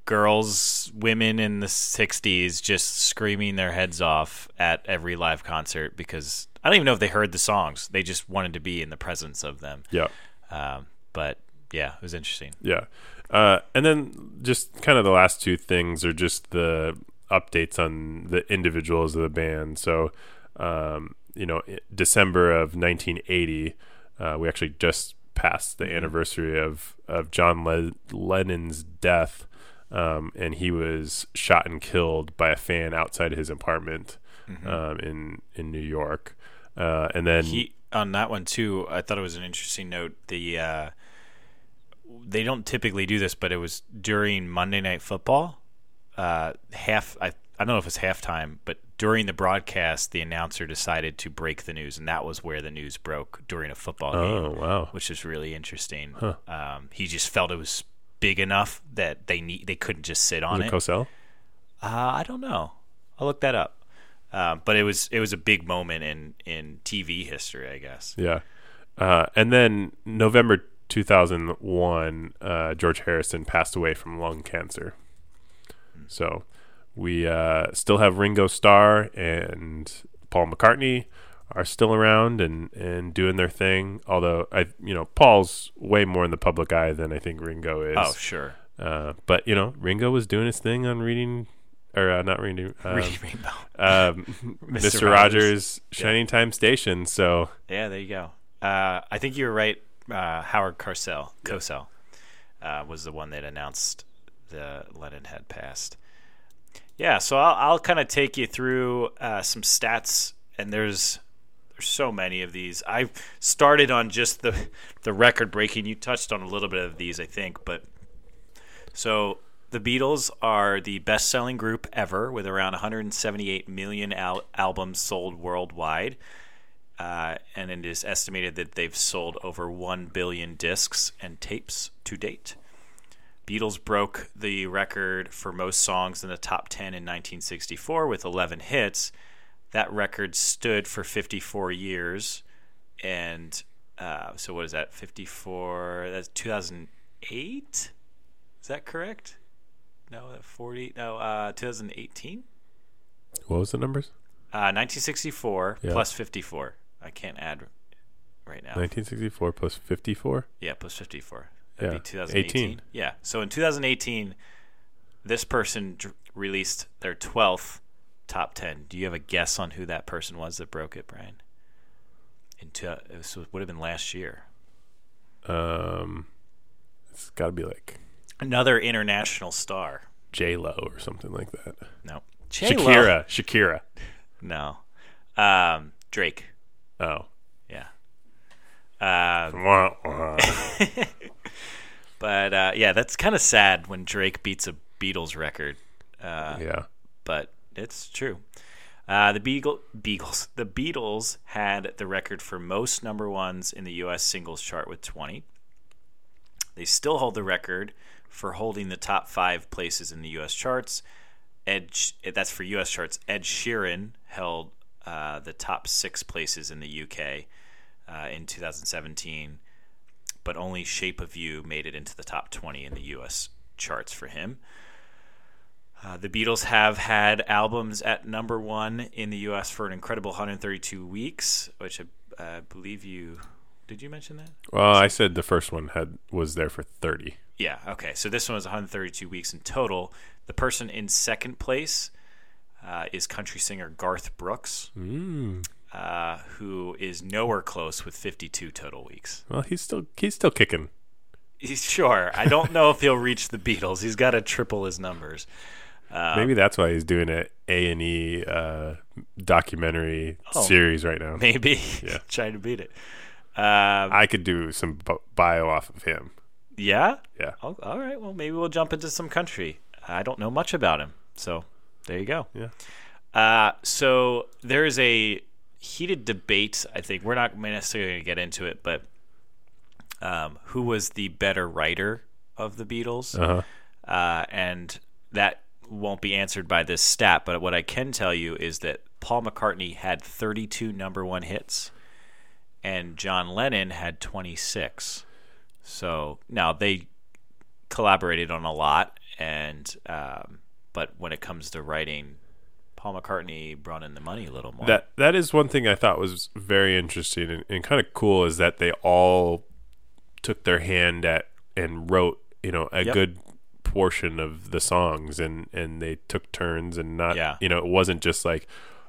girls, women in the '60s just screaming their heads off at every live concert because I don't even know if they heard the songs. They just wanted to be in the presence of them. Yeah. Um, but yeah, it was interesting. Yeah. Uh, and then just kind of the last two things are just the updates on the individuals of the band. So, um, you know, December of 1980, uh, we actually just passed the anniversary of, of John Le- Lennon's death. Um, and he was shot and killed by a fan outside his apartment um, in in New York. Uh, and then he on that one too i thought it was an interesting note the uh they don't typically do this but it was during monday night football uh half i i don't know if it's halftime but during the broadcast the announcer decided to break the news and that was where the news broke during a football game. oh game wow, which is really interesting um he just felt it was big enough that they need they couldn't just sit on was it it Cosell? uh, I don't know. I'll look that up. Uh, but it was it was a big moment in in TV history, I guess. Yeah. Uh, and then November 2001, uh, George Harrison passed away from lung cancer. So we uh, still have Ringo Starr and Paul McCartney are still around and and doing their thing. Although I, you know, Paul's way more in the public eye than I think Ringo is. Oh, sure. Uh, but you know, Ringo was doing his thing on reading, or uh, not reading, um, (laughs) Reading Rainbow. um, (laughs) Mr. Mr. Rogers. Shining Time Station. So Yeah, there you go. Uh, I think you were right. Uh, Howard Carcel, Cosell, uh, was the one that announced the Lennon had passed. Yeah, so I'll, I'll kind of take you through uh, some stats, and there's there's so many of these. I started on just the the record breaking. You touched on a little bit of these, I think, but so the Beatles are the best selling group ever, with around 178 million al- albums sold worldwide uh, and it is estimated that they've sold over 1 billion discs and tapes to date. Beatles broke the record for most songs in the top 10 in 1964 with 11 hits. That record stood for 54 years. And uh, so, what is that? 54, that's 2008? Is that correct? No, 40, no, uh, 2018? what was the numbers? Uh, 1964 Yeah. plus 54. I can't add right now. 1964 plus 54. Yeah, plus 54. Yeah, be 2018. 18. Yeah. So in 2018, this person dr- released their 12th top 10. Do you have a guess on who that person was that broke it, Brian? Into this would have been last year. Um, it's got to be like Another international star. J Lo or something like that. No. J-Lo. Shakira. Shakira. No. Um, Drake. Oh. Yeah. Um. (laughs) but uh, yeah, that's kind of sad when Drake beats a Beatles record. Uh, yeah. but it's true. Uh, the Beagle, Beagles, the Beatles had the record for most number ones in the U.S. singles chart with 20. They still hold the record for holding the top five places in the U.S. charts. Ed, that's for U.S. charts. Ed Sheeran held uh, the top six places in the U.K. Uh, in 2017, but only "Shape of You" made it into the top 20 in the U.S. charts for him. Uh, the Beatles have had albums at number one in the U.S. for an incredible 132 weeks, which I uh, believe you did. You mention that? Well, I said the first one had was there for 30. Yeah. Okay. So this one was 132 weeks in total. The person in second place uh, is country singer Garth Brooks, Mm. Uh, who is nowhere close with 52 total weeks. Well, he's still he's still kicking. He's sure. I don't know if he'll reach the Beatles. He's got to triple his numbers. Um, Maybe that's why he's doing a A and E uh, documentary Oh. series right now. Maybe. (laughs) Yeah. trying to beat it. Um, I could do some bio off of him. yeah. Yeah. Oh, all right. Well, maybe we'll jump into some country. I don't know much about him, so there you go. Yeah. Uh, so there is a heated debate. I think we're not necessarily going to get into it, but um, who was the better writer of the Beatles? Uh-huh. Uh, and that won't be answered by this stat. But what I can tell you is that Paul McCartney had 32 number one hits, and John Lennon had 26. So now they collaborated on a lot, and um, but when it comes to writing, Paul McCartney brought in the money a little more. That that is one thing I thought was very interesting and, and kind of cool is that they all took their hand at and wrote you know a Yep. good portion of the songs and and they took turns and not Yeah. you know it wasn't just like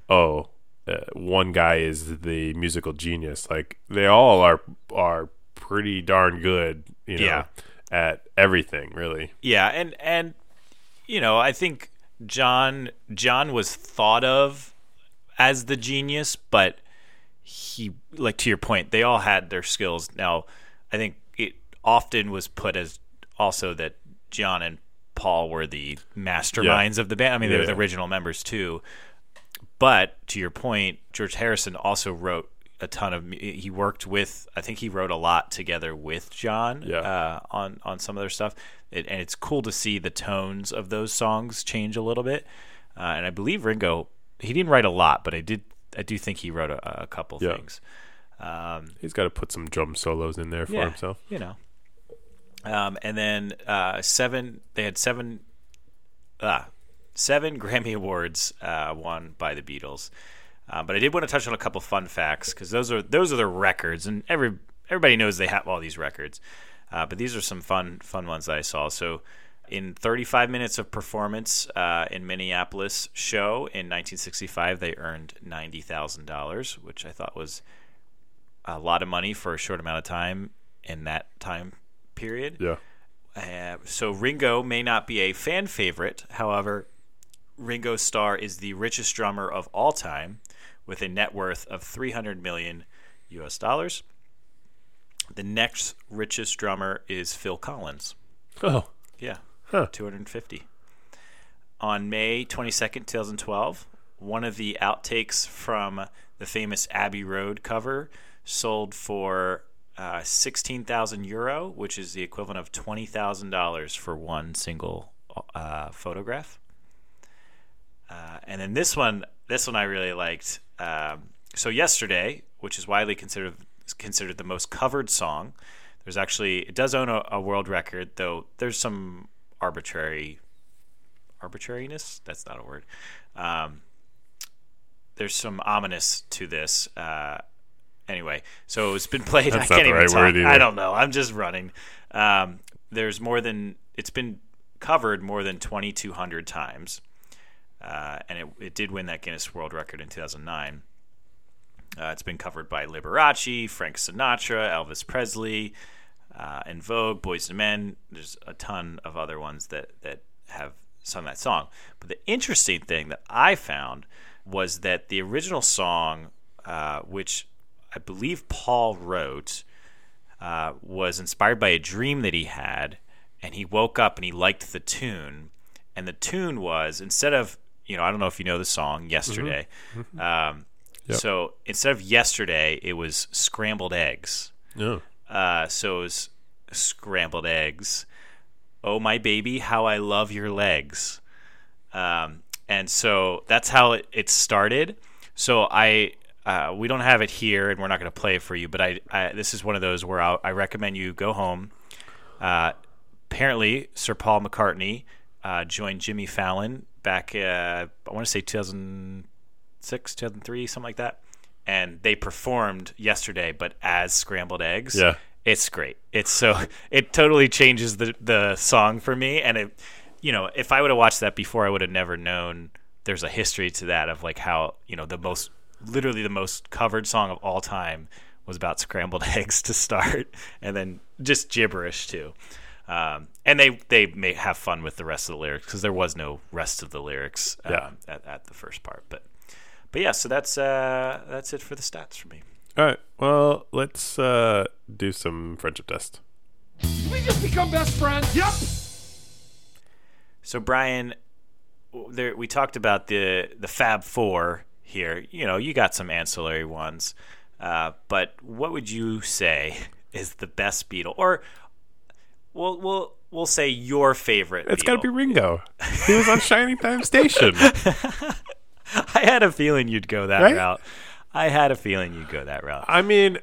oh uh, one guy is the musical genius like they all are are pretty darn good you know Yeah. at everything really Yeah, and and you know, I think John John was thought of as the genius, but he like to your point, they all had their skills. Now, I think it often was put as also that John and Paul were the masterminds of the band. I mean, they Yeah, were the yeah. original members too. But to your point, George Harrison also wrote a ton of. He worked with. I think he wrote a lot together with John Yeah. uh, on on some of their stuff, it, and it's cool to see the tones of those songs change a little bit. Uh, and I believe Ringo, he didn't write a lot, but I did. I do think he wrote a, a couple Yeah. things. Um, he's got to put some drum solos in there for yeah, himself you know. Um, and then uh, seven. They had seven. Uh, seven Grammy (laughs) awards uh, won by the Beatles. Uh, but I did want to touch on a couple fun facts because those are those are the records, and every everybody knows they have all these records. Uh, but these are some fun fun ones that I saw. So in 35 minutes of performance uh, in Minneapolis show in 1965, they earned ninety thousand dollars, which I thought was a lot of money for a short amount of time in that time period. Yeah. Uh, so Ringo may not be a fan favorite. However, Ringo Starr is the richest drummer of all time with a net worth of 300 million US dollars. The next richest drummer is Phil Collins. Oh. Yeah. Huh. 250. On May 22nd, 2012, one of the outtakes from the famous Abbey Road cover sold for uh, 16,000 euro, which is the equivalent of $20,000 for one single uh, photograph. Uh, and then this one, this one I really liked. Um, so yesterday, which is widely considered considered the most covered song, there's actually it does own a, a world record, though there's some arbitrary arbitrariness. That's not a word. Um, there's some ominous to this. Uh, anyway, so it's been played. That's I not can't the even right talk. I don't know. I'm just running. Um, there's more than it's been covered more than 2,200 times, uh, and it, it did win that Guinness World Record in 2009. Uh, it's been covered by Liberace, Frank Sinatra, Elvis Presley, uh, En Vogue, Boyz II Men. There's a ton of other ones that that have sung that song. But the interesting thing that I found was that the original song, uh, which I believe Paul wrote, uh, was inspired by a dream that he had, and he woke up and he liked the tune, and the tune was instead of you know I don't know if you know the song yesterday. Um, Yep. So instead of yesterday, it was scrambled eggs. No. Uh, so it was scrambled eggs. Oh my baby, how I love your legs. Um, and so that's how it, it started. So I uh, we don't have it here, and we're not going to play it for you. But I, I this is one of those where I'll, I recommend you go home. Uh, apparently, Sir Paul McCartney uh, joined Jimmy Fallon back. Uh, I want to say 2006, 2003, something like that. And they performed yesterday, but as scrambled eggs. Yeah. It's great. It's so (laughs) it totally changes the the song for me, and it, you know, if I would have watched that before, I would have never known. There's a history to that of like how you know the most, literally the most covered song of all time was about scrambled (laughs) eggs to start, and then just gibberish too. Um, and they they may have fun with the rest of the lyrics because there was no rest of the lyrics um, Yeah. at, at the first part. But but yeah, so that's uh, that's it for the stats for me. All right. Well, let's uh, do some friendship test. We just become best friends. Yep. So Brian, there we talked about the the Fab Four here. You know, you got some ancillary ones, uh, but what would you say (laughs) is the best Beatle, or we'll we'll we'll say your favorite? It's got to be Ringo. He was on Shining Time Station. (laughs) I had a feeling you'd go that Right? route. I had a feeling you'd go that route. I mean,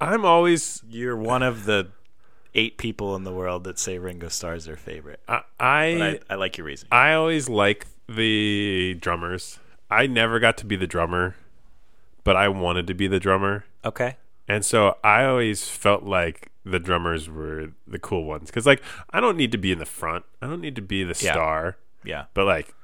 I'm always You're one of the eight people in the world that say Ringo Starr Starr's their favorite. I I, I, I like your reason. I always like the drummers. I never got to be the drummer, but I wanted to be the drummer. Okay. And so I always felt like the drummers were the cool ones cuz like I don't need to be in the front. I don't need to be the Yeah. star, Yeah. but like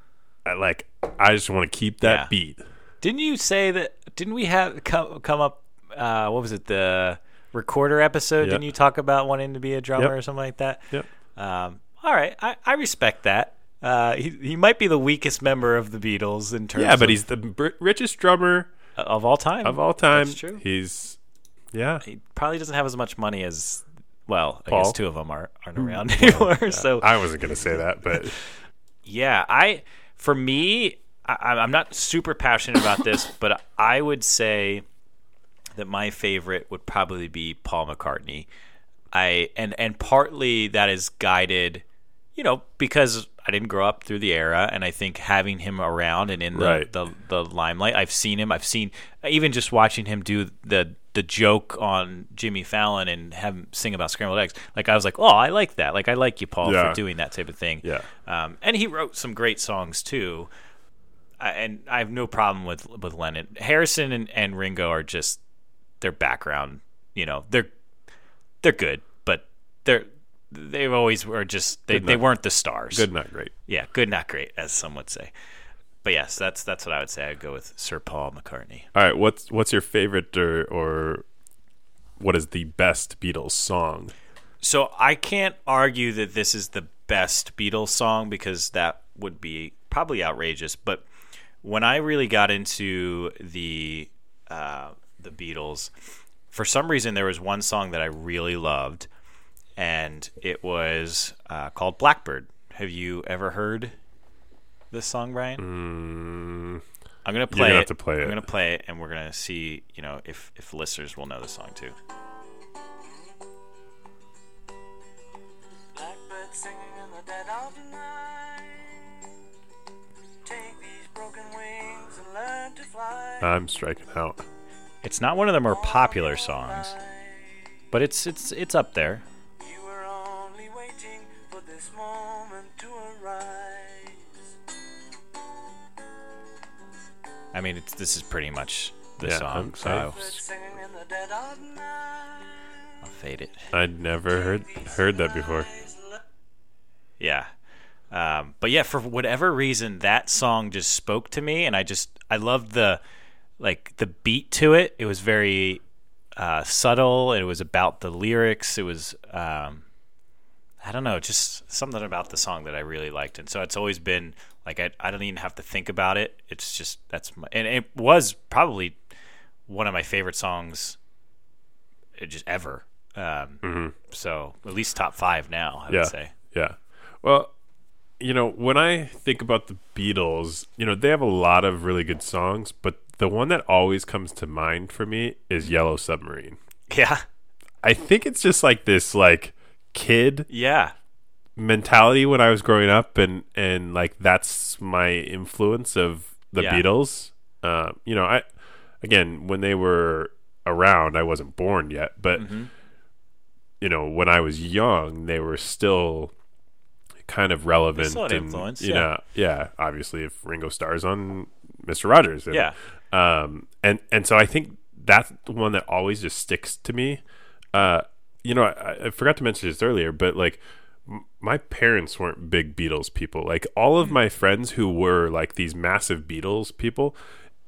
I like I just want to keep that Yeah. beat. Didn't you say that? Didn't we have come come up? Uh, what was it? The recorder episode? Yep. Didn't you talk about wanting to be a drummer Yep. or something like that? Yep. Um, all right, I, I respect that. Uh, he he might be the weakest member of the Beatles in terms. Yeah, but of, he's the br- richest drummer of all time. of all time. That's true. He's yeah. He probably doesn't have as much money as. Well, I Paul? guess two of them are, aren't hmm. around (laughs) anymore. So I wasn't going to say that, but (laughs) Yeah, I for me, I, I'm not super passionate about (laughs) this, but I would say that my favorite would probably be Paul McCartney. I and and partly that is guided, you know, because I didn't grow up through the era, and I think having him around and in the Right. the, the limelight, I've seen him. I've seen even just watching him do the the joke on Jimmy Fallon and have him sing about scrambled eggs. Like I was like, oh, I like that. Like I like you, Paul, Yeah. for doing that type of thing. Yeah. Um, and he wrote some great songs too. I, and I have no problem with with Lennon. Harrison and, and Ringo are just their background. You know, they're they're good, but they're they always were just they, they weren't the stars. Good, not great. Yeah, good, not great, as some would say. But yes, that's that's what I would say. I'd go with Sir Paul McCartney. All right, what's what's your favorite or or what is the best Beatles song? So I can't argue that this is the best Beatles song because that would be probably outrageous. But when I really got into the uh, the Beatles, for some reason there was one song that I really loved, and it was uh, called Blackbird. Have you ever heard this song, Brian? Mm, I'm gonna You're play gonna it. have to play it. I'm gonna play it, and we're gonna see, you know, if if listeners will know the song too. Blackbird singing in the dead of night. Take these broken wings and learn to fly. I'm striking out. It's not one of the more popular songs, but it's it's it's up there. I mean, it's, this is pretty much the Yeah, song. I'm- So I- I'll, Bird singing in the dead of night. I'll fade it. I'd never heard heard that before. Yeah. Um, but yeah, for whatever reason, that song just spoke to me, and I just I loved the like the beat to it. It was very uh, subtle. It was about the lyrics. It was um, I don't know, just something about the song that I really liked, and so it's always been like I I don't even have to think about it. It's just that's my, and it was probably one of my favorite songs, uh, just ever. Um, So at least top five now, I Yeah. would say. Yeah. Well, you know, when I think about the Beatles, you know, they have a lot of really good songs, but the one that always comes to mind for me is Yellow Submarine. (laughs) Yeah. I think it's just like this like kid Yeah. mentality when I was growing up and and like that's my influence of the Yeah. Beatles. Uh, you know, I again when they were around, I wasn't born yet, but Mm-hmm. you know, when I was young, they were still kind of relevant still had and influence, you yeah. know, yeah, obviously if Ringo stars on Mr. Rogers. and- Yeah. um, and and so I think that's the one that always just sticks to me. Uh, you know, I, I forgot to mention this earlier, but like m- my parents weren't big Beatles people. Like all of my friends who were like these massive Beatles people,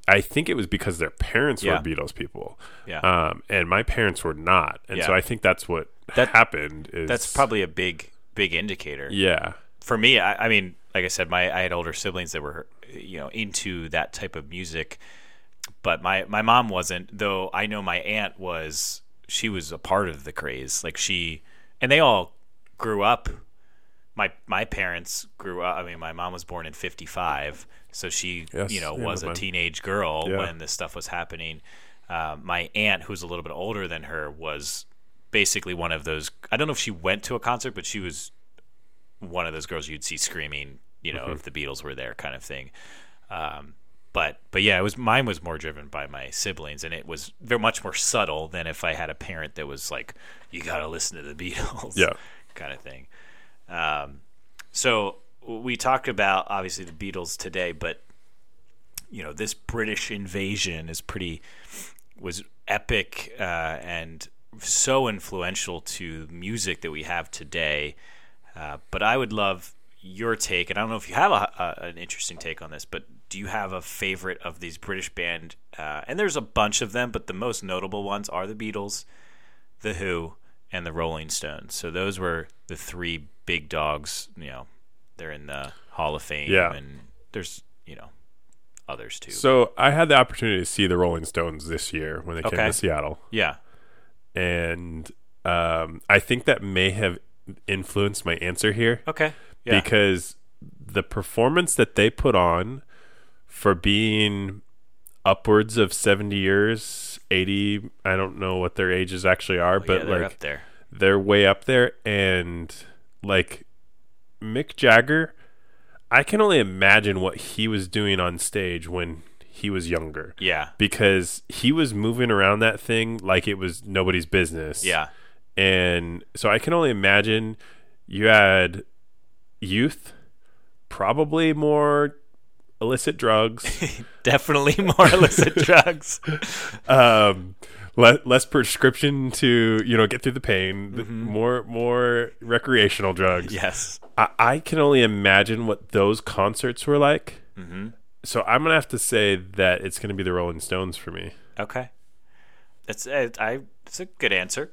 I think it was because their parents Yeah. were Beatles people. Yeah. Um, and my parents were not, and so I think that's what That- happened. Is That's probably a big, big indicator. yeah, For me, I, I mean, like I said, my I had older siblings that were, you know, into that type of music, but my my mom wasn't. Though I know my aunt was. She was a part of the craze. Like she, and they all grew up. My my parents grew up. I mean, my mom was born in '55, so she, Yes, you know, yeah, was a mine. teenage girl Yeah. when this stuff was happening. Uh, my aunt, who's a little bit older than her, was basically one of those. I don't know if she went to a concert, but she was one of those girls you'd see screaming, you know, if the Beatles were there, kind of thing. Um, but but yeah, it was mine was more driven by my siblings, and it was very much more subtle than if I had a parent that was like, "You got to listen to the (laughs) Beatles," Yeah. kind of thing. Um, so we talked about obviously the Beatles today, but you know this British invasion is pretty was epic uh, and so influential to music that we have today. Uh, but I would love your take, and I don't know if you have a, a, an interesting take on this, but do you have a favorite of these British band? Uh, and there's a bunch of them, but the most notable ones are the Beatles, the Who, and the Rolling Stones. So those were the three big dogs. You know, they're in the Hall of Fame, Yeah. and there's you know others too. So I had the opportunity to see the Rolling Stones this year when they came Okay. to Seattle. yeah, and um, I think that may have influenced my answer here okay, yeah, because the performance that they put on for being upwards of 70 years 80 i don't know what their ages actually are Oh, but yeah, they're like up there. they're way up there and like mick jagger i can only imagine what he was doing on stage when he was younger Yeah, because he was moving around that thing like it was nobody's business. yeah, And so I can only imagine you had youth, probably more illicit drugs, (laughs) Definitely more illicit (laughs) drugs. um, le- less prescription to you know get through the pain, Mm-hmm. more more recreational drugs. Yes. I, I can only imagine what those concerts were like. Mm-hmm. So I'm gonna have to say that it's gonna be the Rolling Stones for me. Okay. That's uh, I. It's a good answer.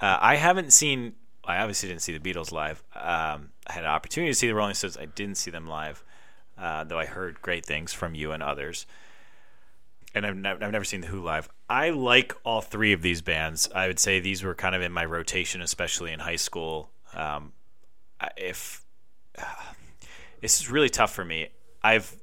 Uh, I haven't seen. I obviously didn't see the Beatles live. Um, I had an opportunity to see the Rolling Stones. I didn't see them live, uh, though I heard great things from you and others. And I've, nev- I've never seen the Who live. I like all three of these bands. I would say these were kind of in my rotation, especially in high school. Um, if (sighs) this is really tough for me, I've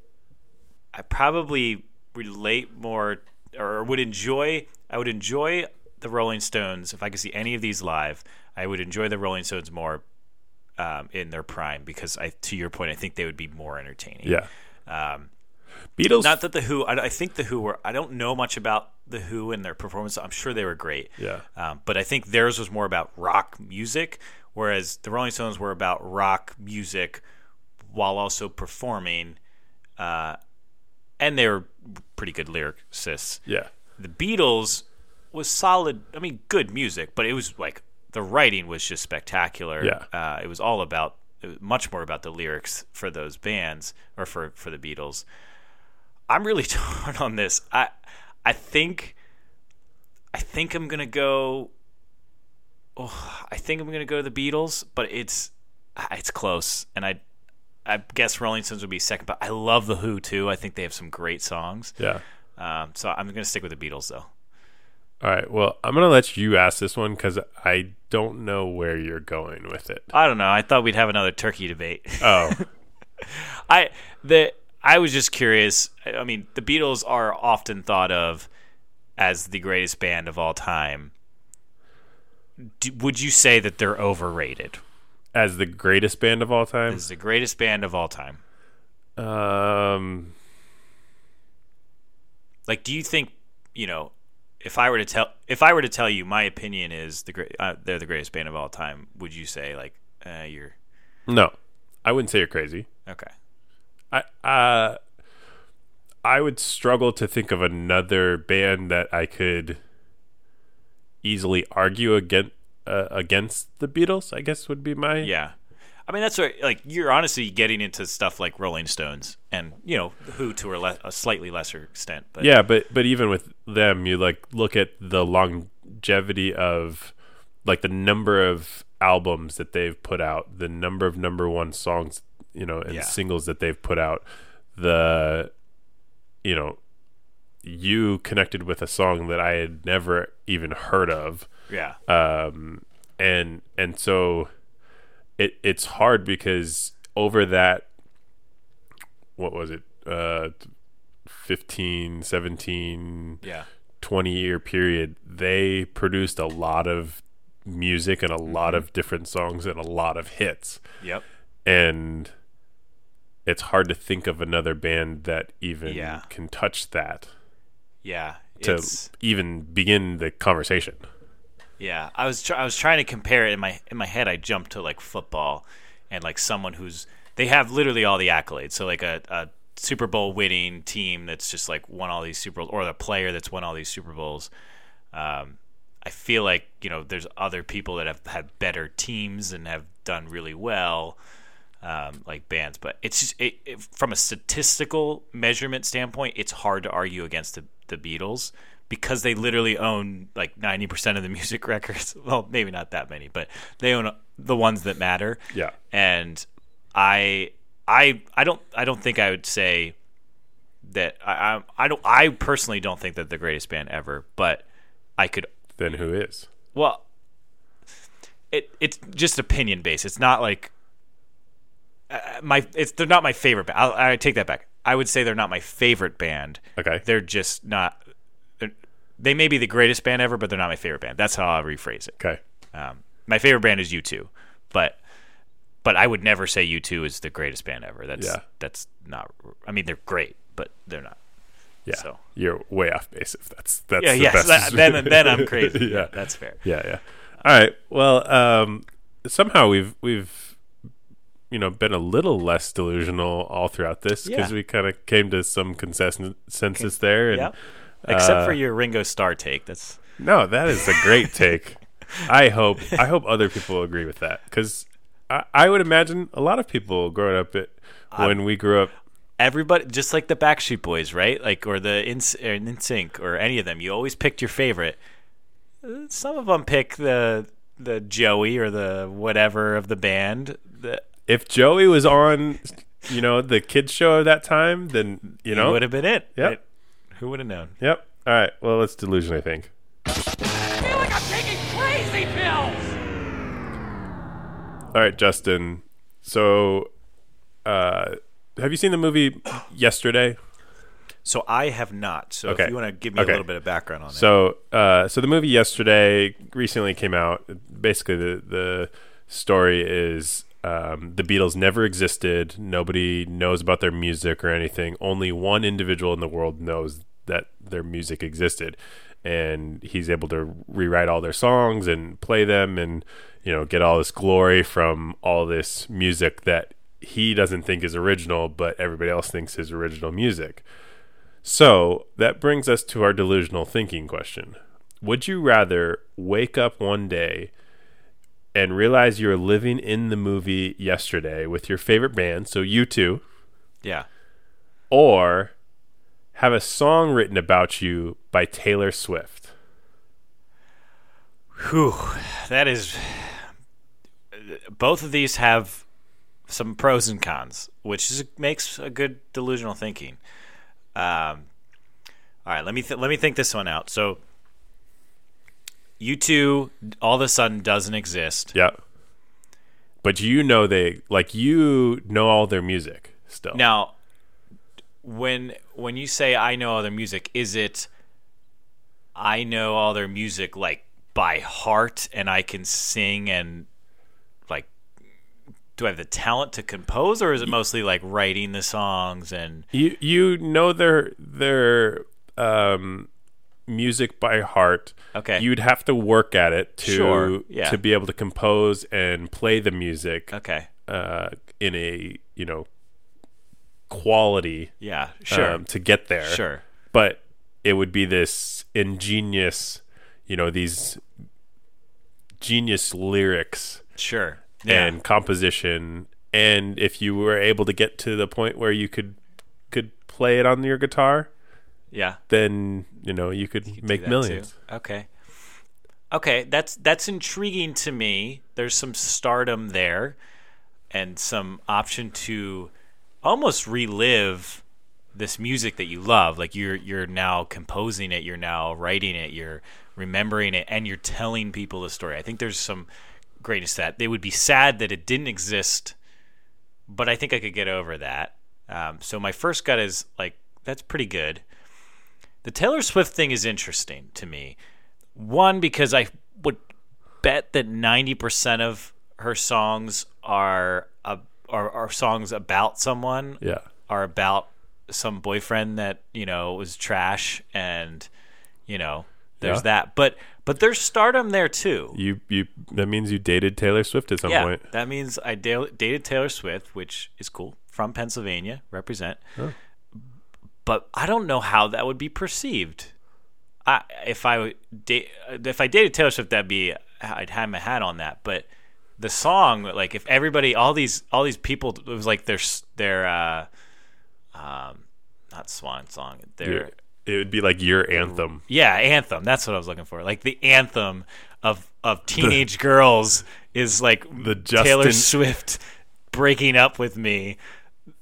I probably relate more or would enjoy I would enjoy the Rolling Stones if I could see any of these live. I would enjoy the Rolling Stones more um, in their prime because I to your point I think they would be more entertaining. Yeah. Um, Beatles. not that the Who I, I think the Who were I don't know much about the Who and their performance. I'm sure they were great. Yeah. Um, but I think theirs was more about rock music, whereas the Rolling Stones were about rock music while also performing. Uh, and they were pretty good lyricists. yeah. The Beatles was solid. I mean, good music, but it was like the writing was just spectacular. Yeah. Uh, it was all about was much more about the lyrics for those bands or for for the Beatles. I'm really (laughs) torn on this. I I think I think I'm gonna go. Oh, I think I'm gonna go to the Beatles, but it's it's close, and I I guess Rolling Stones would be second. But I love the Who too. I think they have some great songs. Yeah. Um, so I'm gonna stick with the Beatles though. All right. Well, I'm gonna let you ask this one because I don't know where you're going with it. I don't know. I thought we'd have another turkey debate. Oh, (laughs) I the I was just curious. I I mean, the Beatles are often thought of as the greatest band of all time. Do, would you say that they're overrated? as the greatest band of all time. As the greatest band of all time? Um, Like, do you think you know? If I were to tell, if I were to tell you, my opinion is the great, uh, they're the greatest band of all time. Would you say like, uh, you're no, I wouldn't say you're crazy. okay? I uh, I would struggle to think of another band that I could easily argue against uh, against the Beatles. I guess would be my Yeah. I mean, that's what, like, you're honestly getting into stuff like Rolling Stones and, you know, Who to a, le- a slightly lesser extent. But Yeah, but but even with them, you like look at the longevity of like the number of albums that they've put out, the number of number one songs, you know, and Yeah. singles that they've put out. The you know, you connected with a song that I had never even heard of. yeah. Um and and so it it's hard because over that what was it? Uh 15, 17, yeah. 20 year period, they produced a lot of music and a lot of different songs and a lot of hits. Yep. And it's hard to think of another band that even Yeah. can touch that Yeah. to It's, even begin the conversation. Yeah. I was, try- I was trying to compare it in my, in my head. I jumped to like football and like someone who's, they have literally all the accolades. So like a, a Super Bowl winning team that's just like won all these Super Bowls or the player that's won all these Super Bowls. Um, I feel like you know there's other people that have had better teams and have done really well, um, like bands. But it's just it, it, from a statistical measurement standpoint, it's hard to argue against the, the Beatles because they literally own like 90% of the music (laughs) records. Well, maybe not that many, but they own the ones that matter. Yeah. And I I I don't I don't think I would say that I I, I don't I personally don't think that the greatest band ever, but I could Then who is? well, it it's just opinion based. It's not like uh, my it's they're not my favorite band. I'll, I take that back. I would say they're not my favorite band. Okay. They're just not. They're, may be the greatest band ever, but they're not my favorite band. That's how I'll rephrase it. Okay. Um, my favorite band is U2, but but I would never say U2 is the greatest band ever. That's Yeah. that's not. I mean, they're great, but they're not. Yeah. So- You're way off base if that's that's Yeah, the yes. best. that- then then I'm crazy. (laughs) yeah. that's fair. Yeah, yeah. All right. Well, um, somehow we've we've you know been a little less delusional all throughout this because Yeah. we kind of came to some consensus consensus there. And Yep. Except uh, for your Ringo Starr take. That's no, that is a great take. (laughs) I hope I hope other people agree with that because I, I would imagine a lot of people growing up at, when we grew up. everybody just like the Backstreet Boys, right? Like or the In or Sync or any of them. You always picked your favorite. Uh, Some of them pick the the Joey or the whatever of the band. The, If Joey was on, you know, the kids show of that time, then you know, would have been it. Yep. right? Who would have known? Yep. All right. Well, it's delusion. I think. I feel like I'm taking crazy pills. All right, Justin. So, uh, have you seen the movie yesterday? So I have not. So Okay. if you want to give me Okay. a little bit of background on that. So, uh, so the movie yesterday recently came out. Basically, the the story is um, the Beatles never existed. Nobody knows about their music or anything. Only one individual in the world knows that their music existed, and he's able to rewrite all their songs and play them, and you know, get all this glory from all this music that he doesn't think is original, but everybody else thinks is original music. So that brings us to our delusional thinking question. Would you rather wake up one day and realize you're living in the movie yesterday with your favorite band, so U2 yeah. or have a song written about you by Taylor Swift? Whew, that is. Both of these have some pros and cons, which is, makes a good delusional thinking. Um, all right, let me th- let me think this one out. So, U2 all of a sudden doesn't exist. Yeah. But you know they like you know all their music still. Now, when when you say I know all their music, is it I know all their music like by heart and I can sing and like do I have the talent to compose or is it mostly like writing the songs and You you know their their um music by heart. Okay. You'd have to work at it to Sure, yeah. to be able to compose and play the music okay. uh in a, you know, quality Yeah, sure. um, to get there. sure. But it would be this ingenious, you know, these genius lyrics Sure. Yeah. and composition and if you were able to get to the point where you could could play it on your guitar yeah. then you know you could do make millions too. Okay. Okay, that's that's intriguing to me. There's some stardom there and some option to almost relive this music that you love. Like you're you're now composing it, you're now writing it, you're remembering it and you're telling people the story. I think there's some greatness that. They would be sad that it didn't exist, but I think I could get over that. Um, so my first gut is like that's pretty good. The Taylor Swift thing is interesting to me. One, because I would bet that 90% of her songs are, uh, are, are songs about someone, yeah are about some boyfriend that, you know, was trash and, you know, there's Yeah. that. But but there's stardom there too. you you that means you dated taylor swift at some yeah, point that means I da- dated Taylor Swift, which is cool, from Pennsylvania, represent. But I don't know how that would be perceived. I if I da- if I dated Taylor Swift, that'd be I'd have my hat on that. But the song, like if everybody, all these all these people, it was like their their uh, um, not swan song, their it would be like your anthem yeah, anthem. That's what I was looking for. Like the anthem of of teenage girls is like The Taylor Swift breaking up with me.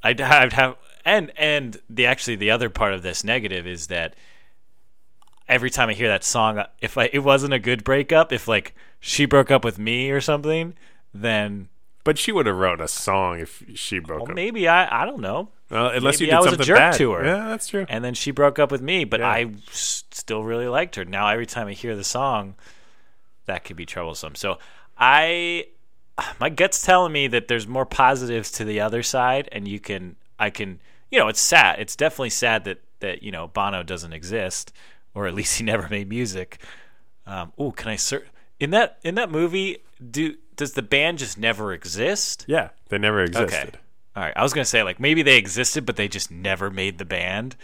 I'd, I'd have and and the actually the other part of this negative is that every time I hear that song, if I, it wasn't a good breakup, if like she broke up with me or something, then but she would have wrote a song if she broke well, up. maybe I I don't know. well, unless maybe you did I was a jerk bad. to her. yeah that's true. And then she broke up with me but Yeah. i s- still really liked her. Now every time i hear the song that could be troublesome. So i my gut's telling me that there's more positives to the other side and you can i can you know it's sad. It's definitely sad that that you know Bono doesn't exist or at least he (laughs) never made music. Um ooh can i search In that in that movie, do does the band just never exist? Yeah, they never existed. Okay. All right. I was gonna say like maybe they existed, but they just never made the band.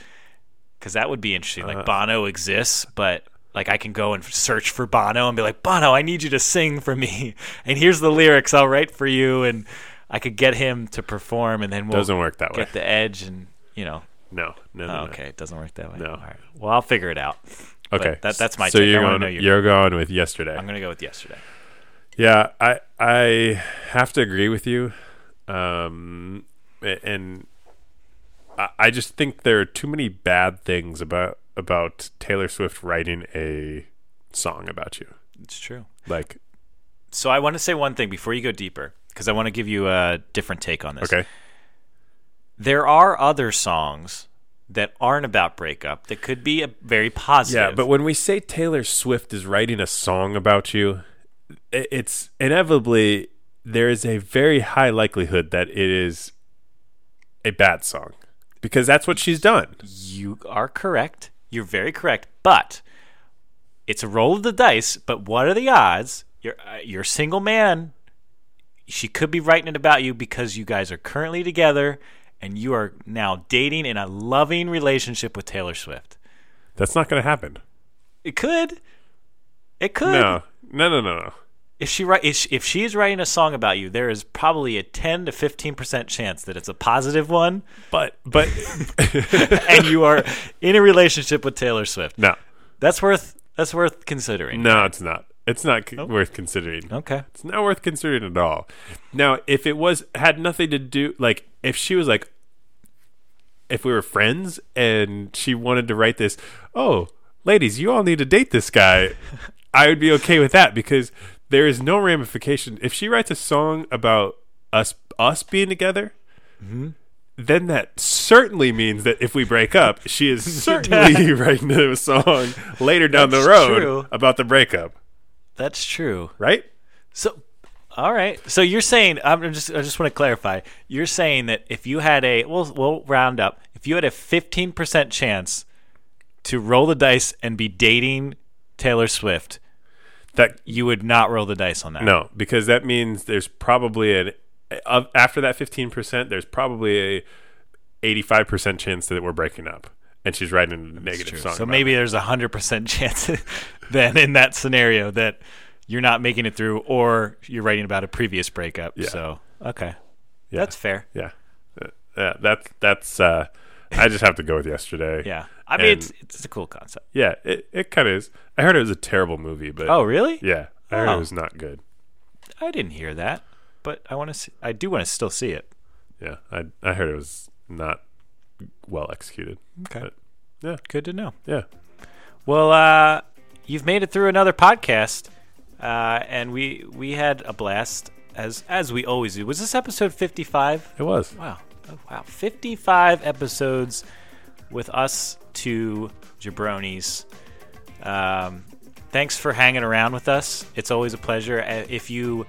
Because that would be interesting. Like uh. Bono exists, but like I can go and search for Bono and be like, Bono, I need you to sing for me, (laughs) and here's the lyrics I'll write for you, and I could get him to perform, and then we'll Doesn't work that way. get the edge, and you know. No, no, no. Oh, no. okay, it doesn't work that way. No. All right. Well, I'll figure it out. Okay, that, that's my So take. you're I going. know your- you're going with yesterday. I'm gonna go with yesterday. Yeah, I I have to agree with you, um, and I, I just think there are too many bad things about about Taylor Swift writing a song about you. It's true. Like, So I want to say one thing before you go deeper, because I want to give you a different take on this. okay, There are other songs that aren't about breakup that could be a very positive. yeah, but when we say Taylor Swift is writing a song about you, it's inevitably there is a very high likelihood that it is a bad song because that's what she's done. you are correct. You're very correct. But it's a roll of the dice. But what are the odds? You're uh, you're a single man. She could be writing it about you because you guys are currently together and you are now dating in a loving relationship with Taylor Swift. That's not going to happen. It could. It could. No, no, no, no, no. If she write, if she, is writing a song about you, there is probably a ten to fifteen percent chance that it's a positive one, But but (laughs) and you are in a relationship with Taylor Swift. no, That's worth that's worth considering. no, it's not. It's not c- oh. worth considering. Okay. It's not worth considering at all. Now, if it was had nothing to do, like if she was like, if we were friends and she wanted to write this, oh, ladies, you all need to date this guy, I would be okay with that because there is no ramification. If she writes a song about us us being together. Mm-hmm. Then that certainly means that if we break up, she is (laughs) certainly writing a song (laughs) later down the road true. about the breakup, That's true. right? So, all right. So you're saying I'm just I just want to clarify. You're saying that if you had a we'll we'll round up. If you had a 15% chance to roll the dice and be dating Taylor Swift, That you would not roll the dice on that. No, because that means there's probably an after that 15%, there's probably a 85% chance that we're breaking up. And she's writing a negative song. So maybe it. there's a hundred percent chance (laughs) then in that scenario that you're not making it through, or you're writing about a previous breakup. Yeah. So okay, Yeah. that's fair. Yeah. Uh, Yeah, that's that's uh I just have to go with yesterday. (laughs) Yeah, I mean And- it's it's a cool concept. Yeah, it, it kind of is. I heard it was a terrible movie, but Oh really? yeah, I heard Oh. it was not good. I didn't hear that, but I want to. see I do want to still see it. Yeah, I I heard it was not well executed. Okay. But, yeah, Good to know. yeah. Well, uh, you've made it through another podcast, uh, and we we had a blast as as we always do. Was this episode fifty five? It was. Wow. Oh, wow. 55 episodes with us two jabronis. Um, thanks for hanging around with us. It's always a pleasure. Uh, If you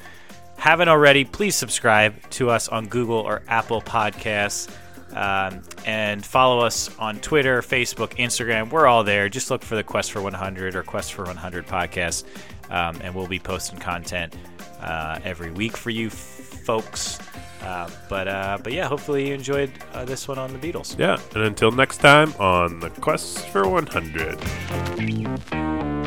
haven't already, please subscribe to us on Google or Apple Podcasts. Um, and follow us on Twitter, Facebook, Instagram. We're all there. Just look for the Quest for 100 or Quest for 100 podcast, um, and we'll be posting content uh, every week for you folks. Uh, but uh, but yeah, hopefully you enjoyed uh, this one on the Beatles. Yeah, and until next time on the quest for 100.